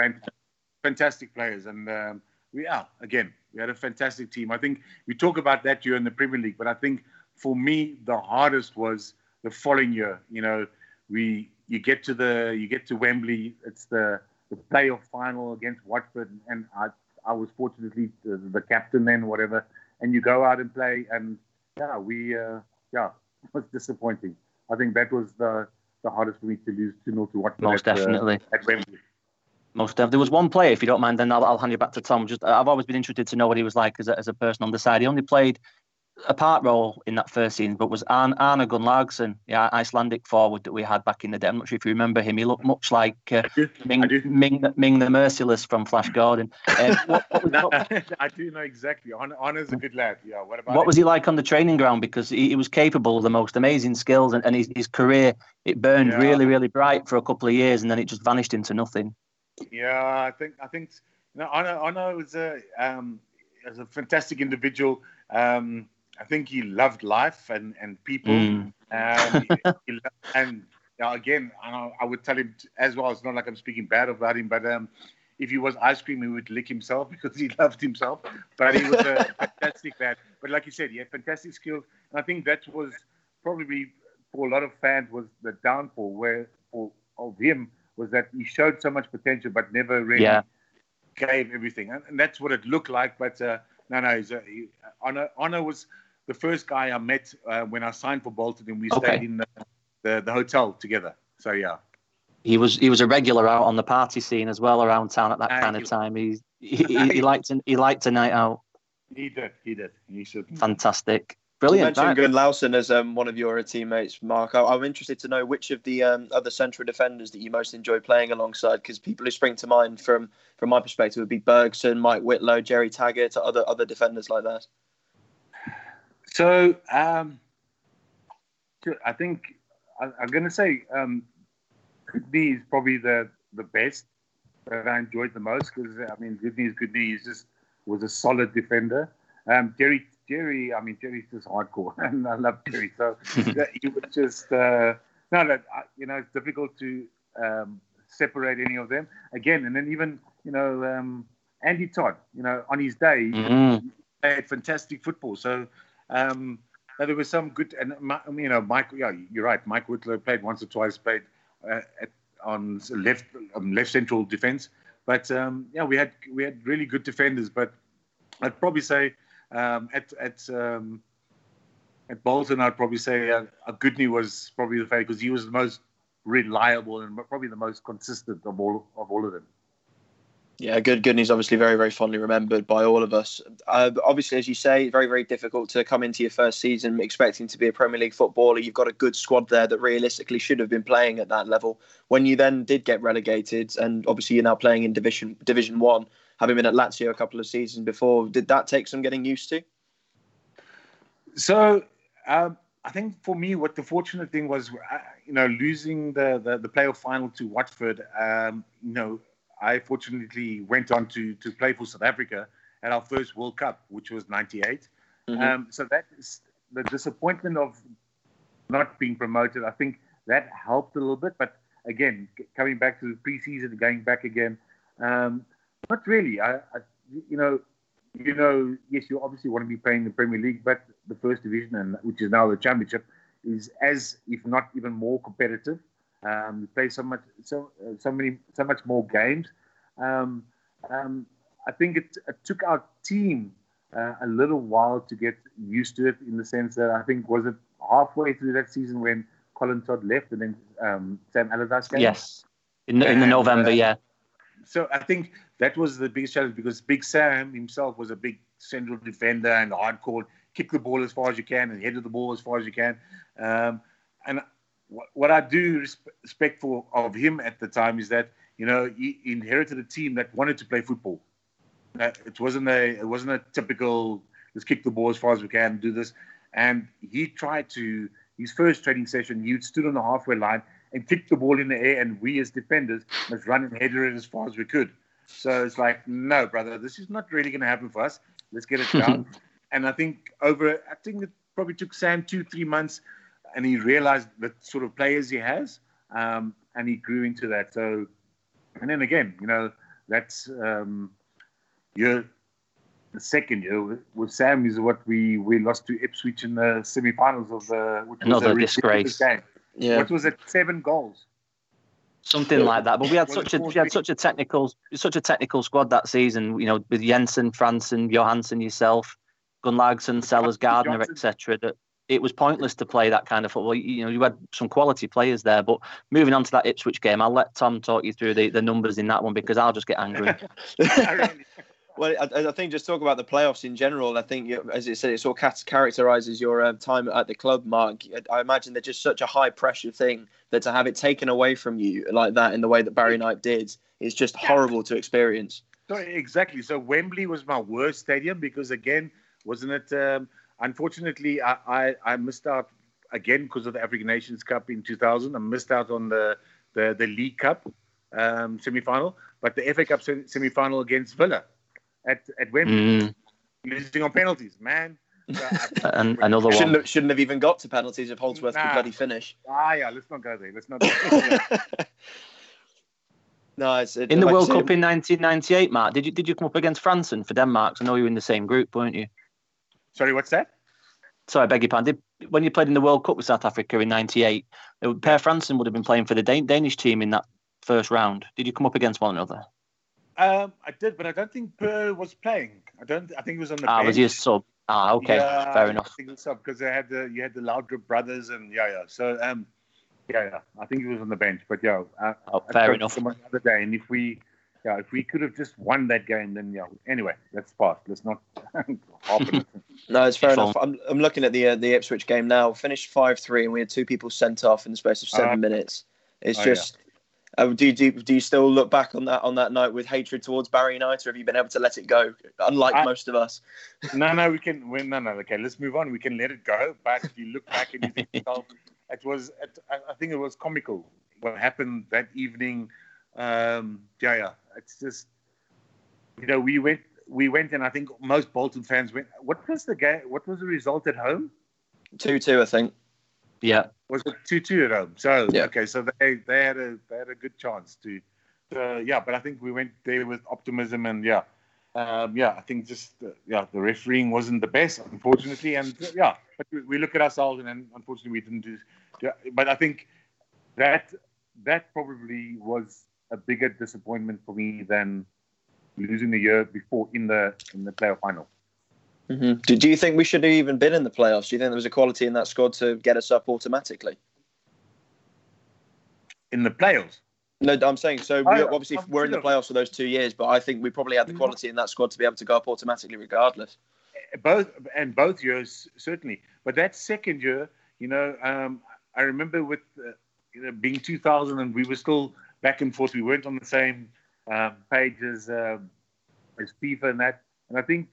fantastic players. And um, we are again, we had a fantastic team. I think we talk about that year in the Premier League, but I think for me the hardest was the following year. You know, we you get to the you get to Wembley, it's the the playoff final against Watford, and I I was fortunately the, the, captain then, whatever. And you go out and play, and yeah, we uh, yeah, <laughs> it was disappointing. I think that was the the hardest for me to lose 2 0 to Watford. Most at, definitely. Uh, at Wembley. Most definitely. There was one player, if you don't mind, then I'll, I'll hand you back to Tom. Just I've always been interested to know what he was like as a, as a person on the side. He only played a part role in that first scene, but was Arne, Arne Gunnlaugsson, the Icelandic forward that we had back in the day. I'm not sure if you remember him. He looked much like uh, Ming, Ming, Ming, the Merciless from Flash Gordon. Um, <laughs> what, what was, no, <laughs> I do know exactly. Arne's a good lad. Yeah. What about? What him? was he like on the training ground? Because he, he was capable of the most amazing skills, and, and his, his career it burned yeah. really, really bright for a couple of years, and then it just vanished into nothing. Yeah, I think I think you know, Arne, Arne was a um, as a fantastic individual. Um, I think he loved life and, and people. Mm. Um, he, <laughs> he, and you know, again, I, I, would tell him as well. It's not like I'm speaking bad about him, but um, if he was ice cream, he would lick himself <laughs> because he loved himself. But he was a <laughs> fantastic man. But like you said, he had fantastic skills. And I think that was probably for a lot of fans was the downfall where for of him was that he showed so much potential but never really yeah. gave everything. And, and, that's what it looked like. But uh, no, no, he's a, he, Arne, Arne was the first guy I met uh, when I signed for Bolton, and we okay. stayed in the, the, the hotel together. So yeah. He was he was a regular out on the party scene as well around town at that and kind he, of time. He he, <laughs> he liked he liked a night out. He did. He did. He should. Fantastic. Brilliant. You mentioned Gunnlaugsson as um, one of your teammates, Mark. I, am interested to know which of the um, other central defenders that you most enjoy playing alongside, because people who spring to mind from from my perspective would be Bergsson, Mike Whitlow, Gerry Taggart, other other defenders like that. So um, I think I, am going to say um, Gudni is probably the the best that I enjoyed the most because I mean Gudni is Gudni. He just was a solid defender. Um, Gerry Gerry, I mean Gerry's just hardcore, <laughs> and I love Gerry. So <laughs> he was just uh, no, that you know it's difficult to um, separate any of them again. And then even you know um, Andy Todd, you know on his day mm-hmm. he played fantastic football. So um, there was some good, and you know, Mike. Yeah, you're right. Mike Whitlow played once or twice, played uh, at, on left um, left central defense. But um, yeah, we had we had really good defenders. But I'd probably say um, at at um, at Bolton, I'd probably say uh, Gudni was probably the favorite because he was the most reliable and probably the most consistent of all of all of them. Yeah, good. Gudni's obviously very, very fondly remembered by all of us. Uh, obviously, as you say, very, very difficult to come into your first season expecting to be a Premier League footballer. You've got a good squad there that realistically should have been playing at that level. When you then did get relegated, and obviously you're now playing in Division Division One, having been at Lazio a couple of seasons before, did that take some getting used to? So. Um, I think for me, what the fortunate thing was, uh, you know, losing the, the, the playoff final to Watford, um, you know, I fortunately went on to to play for South Africa at our first World Cup, which was '98. Mm-hmm. Um, so that is the disappointment of not being promoted. I think that helped a little bit, but again, coming back to the preseason, going back again. Um, not really. I, I, you know, you know, yes, you obviously want to be playing the Premier League, but the first division, and which is now the Championship, is as if not even more competitive. Um, play so much, so uh, so many, so much more games. Um, um, I think it, it, took our team uh, a little while to get used to it. In the sense that I think was it halfway through that season when Colin Todd left, and then um, Sam Allardyce came. Yes, in the, in the November, uh, yeah. So I think that was the biggest challenge because Big Sam himself was a big central defender and hardcore, kick the ball as far as you can and head the ball as far as you can. Um, and what I do respectful of him at the time is that you know he inherited a team that wanted to play football. Uh, it wasn't a it wasn't a typical let's kick the ball as far as we can do this, and he tried to his first training session he stood on the halfway line and kicked the ball in the air, and we as defenders must run and header it as far as we could. So it's like, no, brother, this is not really going to happen for us. Let's get it down. <laughs> and I think over, I think it probably took Sam two, three months and he realized the sort of players he has, um, and he grew into that. So, and then again, you know, that's um, year, the second year with, with, Sam is what we we lost to Ipswich in the semi-finals of the which another was a disgrace. Game. Yeah, what was it? Seven goals. Something like that, but we had such a we had such a technical such a technical squad that season. You know, with Jensen, Frandsen, Johansen, yourself, Gunnlaugsson, Sellars, Gardner, etc. That it was pointless to play that kind of football. You know, you had some quality players there. But moving on to that Ipswich game, I'll let Tom talk you through the, the numbers in that one because I'll just get angry. <laughs> <laughs> well, I, I, think just talk about the playoffs in general. I think, as it said, it sort of characterises your uh, time at the club, Mark. I imagine they're just such a high pressure thing that to have it taken away from you like that in the way that Barry Knight did is just horrible to experience. So, exactly. So Wembley was my worst stadium because, again, wasn't it? Um, unfortunately, I, I, I missed out again because of the African Nations Cup in 2000. I missed out on the, the, the League Cup um, semi final, but the FA Cup semi final against Villa at, at Wembley, mm. losing on penalties, man. <laughs> and another one shouldn't have, shouldn't have even got to penalties if Holdsworth nah. could bloody finish. Ah, yeah, let's not go there. Let's not. Go <laughs> no, it's, it, in the like World Cup in 1998, Mark. Did you did you come up against Frandsen for Denmark? I know you were in the same group, weren't you? Sorry, what's that? Sorry, I beg your pardon. Did, when you played in the World Cup with South Africa in '98, Per Frandsen would have been playing for the Dan- Danish team in that first round. Did you come up against one another? Um, I did, but I don't think Per was playing. I don't. I think he was on the. Bench. Ah, bench. was he a sub? Ah, okay, yeah, fair enough. I think was sub because they had the you had the Laudrup brothers and yeah, yeah. So um, yeah, yeah. I think he was on the bench, but yeah. Uh, oh, fair enough. Some other day, and if we yeah, if we could have just won that game, then yeah. Anyway, let's pass. Let's not. <laughs> no, it's fair enough. I'm, I'm looking at the uh, the Ipswich game now. Finished five three, and we had two people sent off in the space of seven uh, minutes. It's oh, just. Yeah. Uh, do, you, do, do you still look back on that on that night with hatred towards Barry Knight, or have you been able to let it go, unlike I, most of us? no, no, we can. We, no, no. Okay, let's move on. We can let it go. But if you look back and you think, <laughs> it was. It, I think it was comical what happened that evening. Um, yeah, yeah it's just you know we went we went and I think most Bolton fans went. What was the game? What was the result at home? Two two, I think. Yeah. Was it two two at home? So yeah. okay, so they they had a they had a good chance to. Uh, yeah, but I think we went there with optimism and yeah, um, yeah. I think just uh, yeah, the refereeing wasn't the best, unfortunately, and uh, yeah. But we, we, look at ourselves and, and unfortunately we didn't do. Yeah, but I think that that probably was a bigger disappointment for me than losing the year before in the in the playoff final. Mm-hmm. Do, do you think we should have even been in the playoffs? Do you think there was a quality in that squad to get us up automatically? In the playoffs? No, I'm saying so. We, obviously, we're in the playoffs for those two years, but I think we probably had the mm-hmm. quality in that squad to be able to go up automatically, regardless. Both and both years certainly, but that second year, you know, um, I remember with uh, you know, being 2000 and we were still back and forth. We weren't on the same um, page as um, as FIFA and that. And I think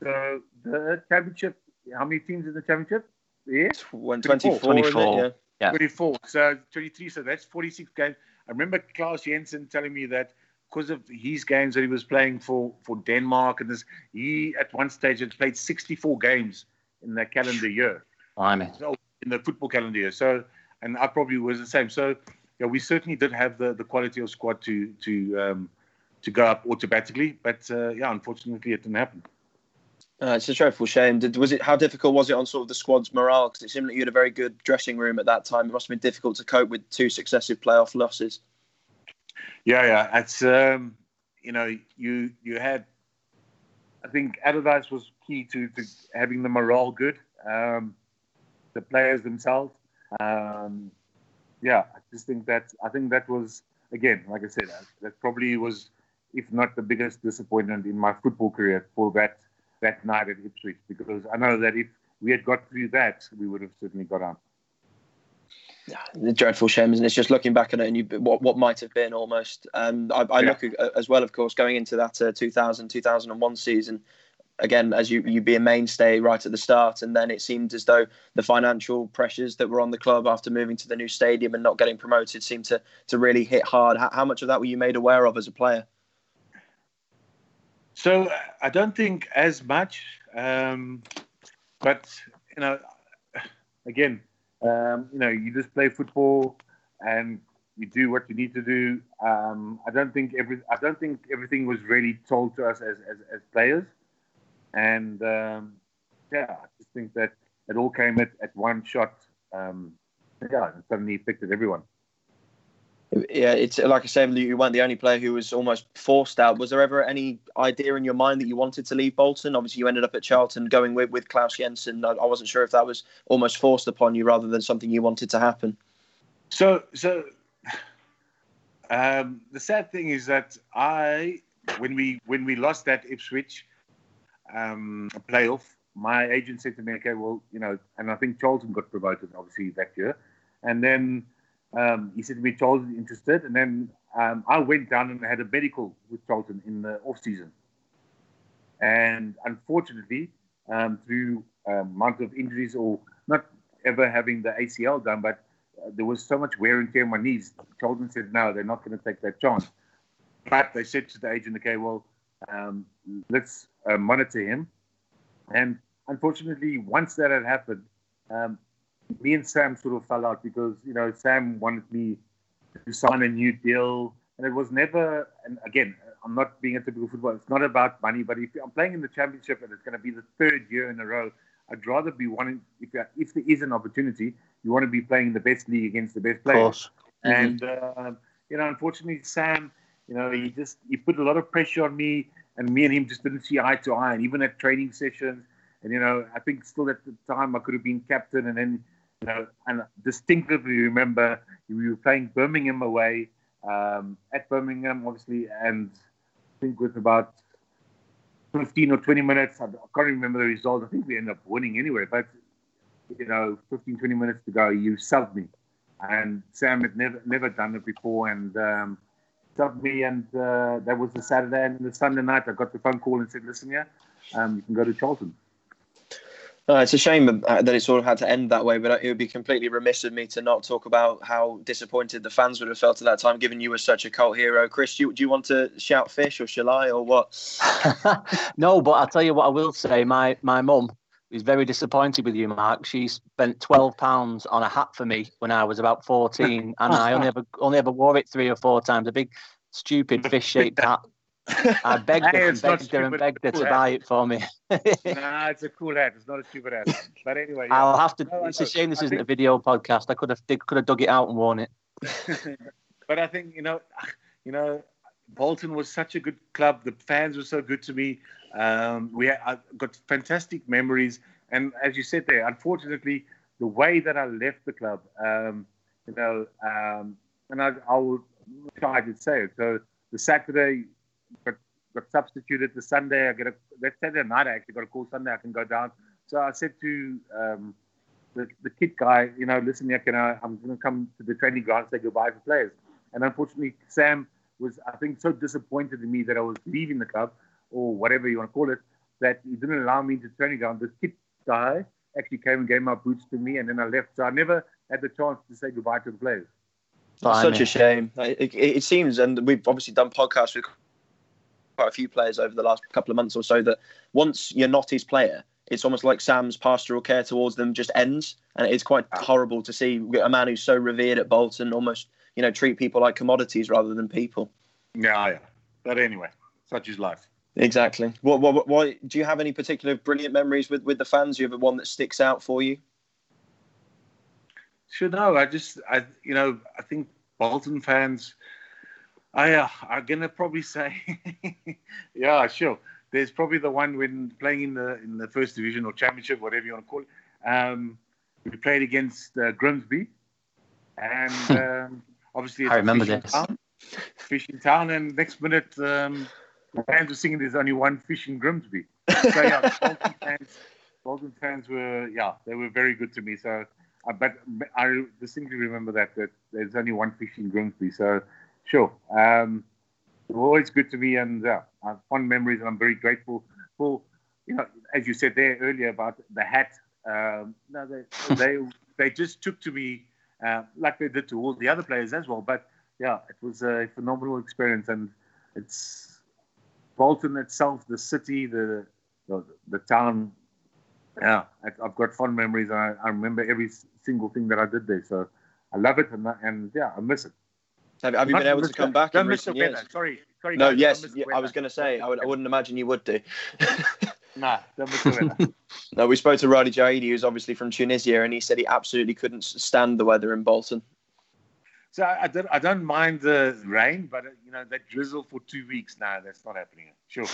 the the championship. How many teams in the championship? Yeah, 24. 24. Yeah. yeah. 24. So 23. So that's 46 games. I remember Claus Jensen telling me that because of his games that he was playing for, for Denmark and this, he at one stage had played 64 games in that calendar year. I mean. So in the football calendar year. So, and I probably was the same. So yeah, we certainly did have the, the quality of squad to to um, to go up automatically, but uh, yeah, unfortunately, it didn't happen. Uh, it's a dreadful shame. Did was it? How difficult was it on sort of the squad's morale? Because it seemed like you had a very good dressing room at that time. It must have been difficult to cope with two successive playoff losses. Yeah, yeah. It's um, you know you you had. I think Allardyce was key to, to having the morale good. Um, the players themselves. Um, yeah, I just think that I think that was again, like I said, that probably was, if not the biggest disappointment in my football career for that that night at Ipswich because I know that if we had got through that, we would have certainly got on. Yeah, the dreadful shame, isn't it? It's just looking back at it and you, what, what might have been almost. Um, I, I yeah. look as well, of course, going into that uh, 2000 2001 season. Again, as you you be a mainstay right at the start, and then it seemed as though the financial pressures that were on the club after moving to the new stadium and not getting promoted seemed to to really hit hard. How, how much of that were you made aware of as a player? So I don't think as much, um, but you know, again, um, you know, you just play football and you do what you need to do. Um, I don't think every I don't think everything was really told to us as as, as players, and um, yeah, I just think that it all came at, at one shot. Um, yeah, and suddenly affected everyone yeah, it's like I said, you weren't the only player who was almost forced out. Was there ever any idea in your mind that you wanted to leave Bolton? Obviously, you ended up at Charlton going with, with Claus Jensen. I, I wasn't sure if that was almost forced upon you rather than something you wanted to happen. So, so um, the sad thing is that I, when we when we lost that Ipswich um, a playoff, my agent said to me, "Okay, well, you know," and I think Charlton got promoted obviously that year, and then um, he said to me, Charlton interested. And then um, I went down and had a medical with Charlton in the off season. And unfortunately, um, through a um, month of injuries or not ever having the ACL done, but uh, there was so much wear and tear on my knees. Charlton said, no, they're not going to take that chance. But they said to the agent, okay, well, um, let's uh, monitor him. And unfortunately, once that had happened, um, me and Sam sort of fell out because you know Sam wanted me to sign a new deal, and it was never. And again, I'm not being a typical footballer. It's not about money, but if I'm playing in the championship and it's going to be the third year in a row, I'd rather be wanting. If if there is an opportunity, you want to be playing in the best league against the best players. Mm-hmm. And uh, you know, unfortunately, Sam, you know, he just he put a lot of pressure on me, and me and him just didn't see eye to eye. And even at training sessions, and you know, I think still at the time I could have been captain, and then you know, and distinctively remember we were playing Birmingham away um, at Birmingham, obviously, and I think with about 15 or 20 minutes, I can't remember the result. I think we ended up winning anyway, but you know, 15, 20 minutes to go, you subbed me. And Sam had never never done it before, and um, subbed me. And uh, that was the Saturday. And the Sunday night, I got the phone call and said, "Listen, yeah, um, you can go to Charlton." Uh, it's a shame that it sort of had to end that way, but it would be completely remiss of me to not talk about how disappointed the fans would have felt at that time, given you were such a cult hero. Chris, do you, do you want to shout fish or shall I or what? <laughs> no, but I'll tell you what I will say. My my mum is very disappointed with you, Mark. She spent twelve pounds on a hat for me when I was about fourteen, <laughs> and I only ever only ever wore it three or four times. A big stupid fish shaped <laughs> hat I begged her, and begged her and begged her to buy it for me. <laughs> nah, it's a cool hat. It's not a stupid hat. But anyway, yeah. I'll have to. No, it's a shame this I isn't think... a video podcast. I could have could have dug it out and worn it. but I think you know, you know, Bolton was such a good club. The fans were so good to me. Um, we had, I got fantastic memories, and as you said there, unfortunately, the way that I left the club, um, you know, um, and I, I try to say it. So the Saturday got, got substituted the Sunday. I get a that Saturday night. I actually got a call Sunday. I can go down. So I said to um, the, the kit guy, you know, listen, can I, I'm going to come to the training ground say goodbye to players. And unfortunately, Sam was, I think, so disappointed in me that I was leaving the club or whatever you want to call it, that he didn't allow me to training ground. The kit guy actually came and gave my boots to me, and then I left. So I never had the chance to say goodbye to the players. Such a shame. It, it, it, seems, and we've obviously done podcasts with quite a few players over the last couple of months or so that once you're not his player, it's almost like Sam's pastoral care towards them just ends, and it's quite ah. horrible to see a man who's so revered at Bolton almost you know treat people like commodities rather than people. Yeah, yeah. But anyway, such is life. Exactly. What, what, what, do you have any particular brilliant memories with, with the fans? Do you have one that sticks out for you? Sure. No, I just, I, you know, I think Bolton fans, I uh, are gonna probably say, <laughs> yeah, sure. There's probably the one when playing in the in the first division or championship, whatever you want to call it. Um, we played against uh, Grimsby, and <laughs> um, obviously I remember this. Town, fishing town, and next minute um, the fans were singing, "There's only one fish in Grimsby." So yeah, <laughs> Bolton fans, Bolton fans were yeah, they were very good to me. So, uh, but I distinctly remember that that there's only one fish in Grimsby. So, sure, um, always good to me, and uh, I have fond memories, and I'm very grateful for you know, as you said there earlier about the hat. Um, no, they they they just took to me uh, like they did to all the other players as well. But yeah, it was a phenomenal experience, and it's Bolton itself, the city, the the, the town. Yeah, I've got fond memories. I, I remember every single thing that I did there. So I love it, and, and yeah, I miss it. Have, have you been able to come back don't in miss the years? weather. Sorry, sorry. No, guys, yes, don't miss the yeah, I was going to say, I, would, I wouldn't imagine you would do. <laughs> Nah, don't miss the weather. no, we spoke to Radhi Jaidi, who's obviously from Tunisia, and he said he absolutely couldn't stand the weather in Bolton. So I, don't I don't mind the rain, but uh, you know that drizzle for two weeks now that's not happening. Sure.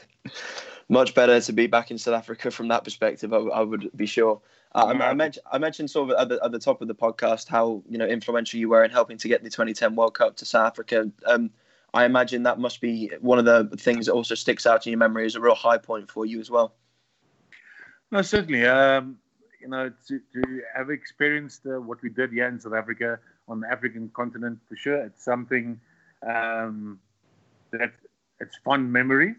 <laughs> Much better to be back in South Africa from that perspective. I, I would be sure. Uh, I, I, mentioned I mentioned sort of at the, at the top of the podcast how you know influential you were in helping to get the 2010 World Cup to South Africa. Um, I imagine that must be one of the things that also sticks out in your memory as a real high point for you as well. No, certainly. Um, you know, to, to have experienced uh, what we did here in South Africa on the African continent, for sure, it's something um, that it's fond memories.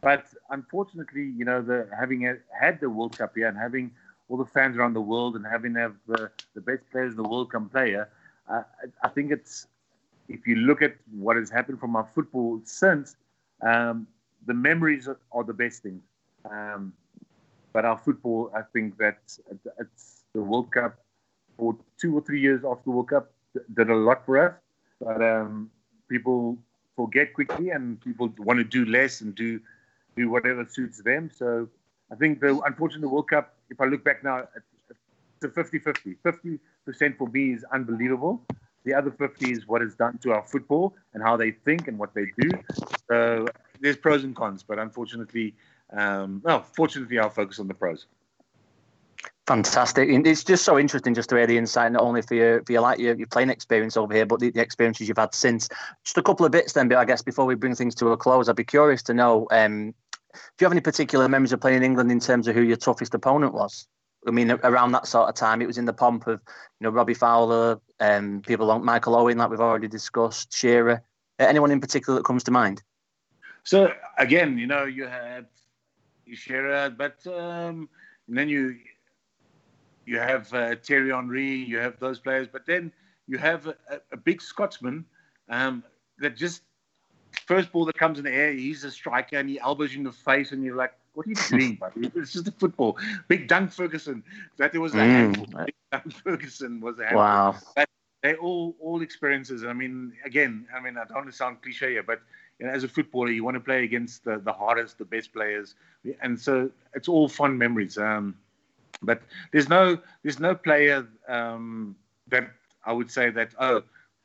But unfortunately, you know, the having had the World Cup here and having all the fans around the world and having have the, the best players in the world come play here, uh, I, I think it's if you look at what has happened from our football since, um, the memories are, are, the best things. Um, but our football, I think that it's the World Cup for two or three years after the World Cup did a lot for us. But um, people forget quickly, and people want to do less and do do whatever suits them. So I think the unfortunately World Cup, if I look back now, it's a 50-50. 50% for me is unbelievable. The other 50 is what it's done to our football and how they think and what they do. So there's pros and cons, but unfortunately, um, well, fortunately, I'll focus on the pros. Fantastic! It's just so interesting just to hear the insight, not only for your for your like your, your playing experience over here, but the, the, experiences you've had since. Just a couple of bits, then. But I guess before we bring things to a close, I'd be curious to know um, do you have any particular memories of playing in England in terms of who your toughest opponent was? I mean, around that sort of time, it was in the pomp of you know Robbie Fowler, um, people like Michael Owen, like we've already discussed, Shearer. Uh, anyone in particular that comes to mind? So again, you know, you had Shearer, but um, then you you have uh, Thierry Henry, you have those players, but then you have a, a big Scotsman um, that just first ball that comes in the air, he's a striker and he elbows you in the face, and you're like, "What are you doing, <laughs> buddy? It's just a football." Big Dunk Ferguson, that it was a mm. handful. Big Dunk Ferguson was a handful. Wow. But they all all experiences. I mean, again, I mean, I don't want to sound cliche here, but you know, as a footballer, you want to play against the, the hardest, the best players, and so it's all fun memories. Um, but there's no there's no player um, that I would say that oh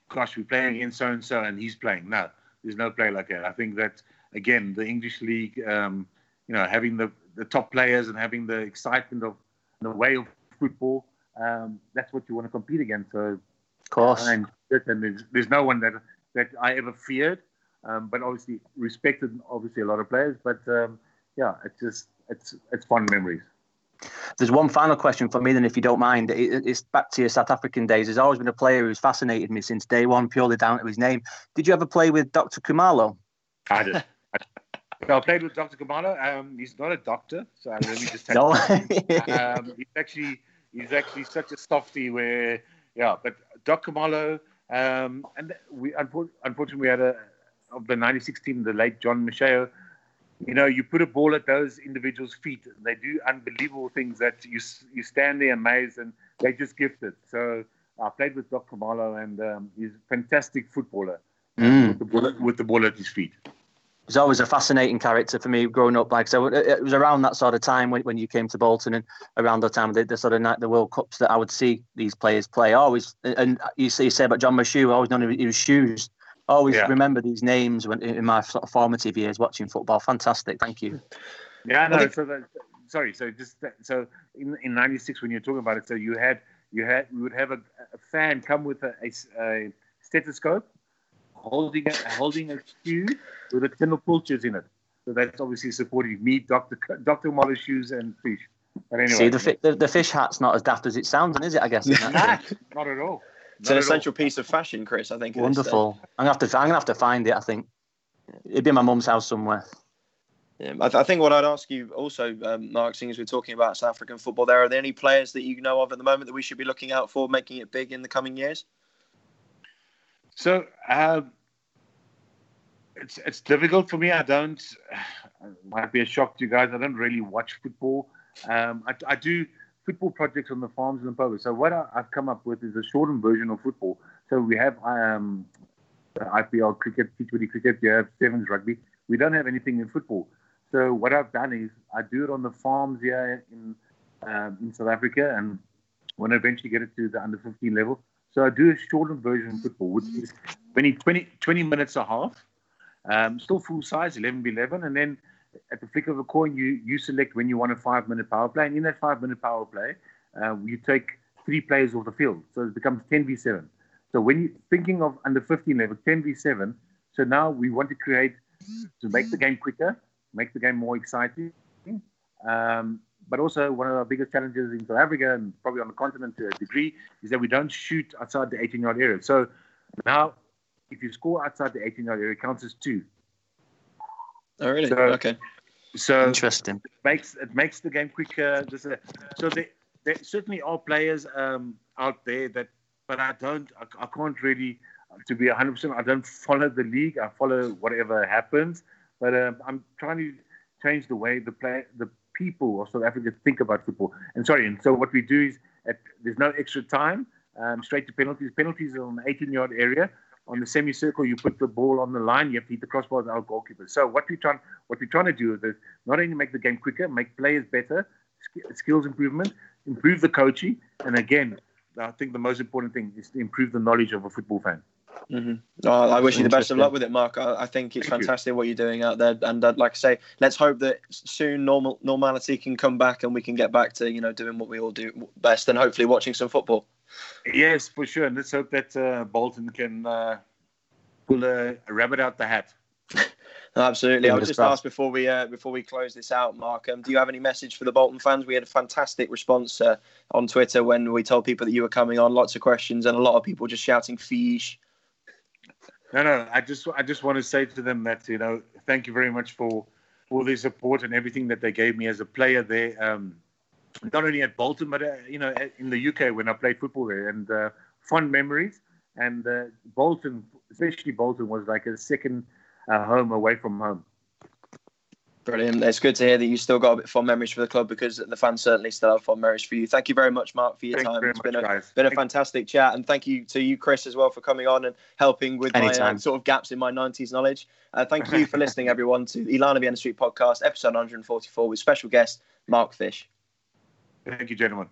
gosh we're playing against so and so and he's playing. No, there's no player like that. I think that again the English league, um, you know, having the, the top players and having the excitement of the way of football, um, that's what you want to compete against. So of course, and, and there's, there's no one that that I ever feared, um, but obviously respected obviously a lot of players. But um, yeah, it's just it's it's fun memories. There's one final question for me, then, if you don't mind. It's back to your South African days. There's always been a player who's fascinated me since day one, purely down to his name. Did you ever play with Dr. Khumalo? <laughs> I did. I played with Dr. Khumalo. Um, he's not a doctor, so let me just no. <laughs> um, he's actually he's actually such a softy. Where yeah, but Dr. Khumalo um, and we unfortunately we had a of the '96 team, the late John Moshoeu you know, you put a ball at those individuals' feet, and they do unbelievable things that you you stand there amazed and they just gifted. So I played with Doc Khumalo, and um, he's a fantastic footballer mm. with, the ball, with the ball at his feet. He's always a fascinating character for me growing up. Like so, it was around that sort of time when, when you came to Bolton, and around the time the, the sort of night the World Cups that I would see these players play. always, and you say, you say about John Moshoeu, I always known was shoes. I always yeah. remember these names when in my sort of formative years watching football. Fantastic, thank you. Yeah, no. So that, sorry, so just so in in '96 when you're talking about it, so you had you had we would have a, a fan come with a, a, a stethoscope holding a, holding a shoe with a tin of pulchers in it. So that's obviously supporting me, Dr. Dr. Moller's shoes and fish. But anyway. See, the, fi- the, the, fish hat's not as daft as it sounds, and is it, I guess? <laughs> not, not at all. It's an essential all. piece of fashion, Chris, I think. Wonderful. I'm going to have to, I'm gonna have to find it, I think. It'd be in my mum's house somewhere. Yeah, I, th- I, think what I'd ask you also, um, Mark, seeing as we're talking about South African football, there are there any players that you know of at the moment that we should be looking out for, making it big in the coming years? So, uh, it's it's difficult for me. I don't. Might be a shock to you guys. I don't really watch football. Um, I, I, do football projects on the farms in Limpopo. So what I, have come up with is a shortened version of football. So we have um, IPL cricket, T20 cricket. You have sevens rugby. We don't have anything in football. So what I've done is I do it on the farms here in um, in South Africa, and when I eventually get it to the under 15 level, so I do a shortened version of football, which is 20, 20, 20 minutes a half. Um, still full size, 11 by 11. And then at the flick of a coin, you, you select when you want a five minute power play. And in that five minute power play, uh, you take three players off the field. So it becomes 10 v 7. So when you're thinking of under 15 level, 10 v 7, so now we want to create to make the game quicker, make the game more exciting. Um, but also, one of our biggest challenges in South Africa and probably on the continent to a degree is that we don't shoot outside the 18 yard area. So now if you score outside the 18 yard area, it counts as two. Oh, really? So, okay. So interesting. It makes it makes the game quicker. So there, there certainly are players um, out there that, but I don't. I, I can't really, to be 100. percent I don't follow the league. I follow whatever happens. But um, I'm trying to change the way the play the people of South Africa think about football. And sorry, and so what we do is at, there's no extra time. Um, straight to penalties. Penalties are on the 18 yard area on the semicircle, you put the ball on the line, you have to hit the crossbar as our goalkeeper. So what we're trying, what we're trying to do is not only make the game quicker, make players better, skills improvement, improve the coaching, and again, I think the most important thing is to improve the knowledge of a football fan. Mm-hmm. Oh, I wish you the best of luck with it, Mark. I, I think it's Thank fantastic you. what you're doing out there, and I'd like to say, let's hope that soon normal normality can come back and we can get back to you know doing what we all do best, and hopefully watching some football. Yes, for sure. And let's hope that uh, Bolton can uh, pull a, a, rabbit out the hat. <laughs> Absolutely. I'll just ask before we uh, before we close this out, Mark. Um, do you have any message for the Bolton fans? We had a fantastic response uh, on Twitter when we told people that you were coming on. Lots of questions and a lot of people just shouting "fish." No, no. I just I just want to say to them that you know thank you very much for for their support and everything that they gave me as a player there. Um, not only at Bolton, but uh, you know, in the UK when I played football there, and uh, fond memories. And uh, Bolton, especially Bolton, was like a second uh, home away from home. Brilliant. It's good to hear that you still got a bit fond memories for the club because the fans certainly still have fond memories for you. Thank you very much, Mark, for your thank time. You it's much, been a guys. been a fantastic chat, and thank you to you, Chris, as well, for coming on and helping with Anytime. my uh, sort of gaps in my '90s knowledge. Uh, thank <laughs> you for listening, everyone, to the Lion of Vienna Suite podcast, episode 144, with special guest Mark Fish. Thank you, gentlemen.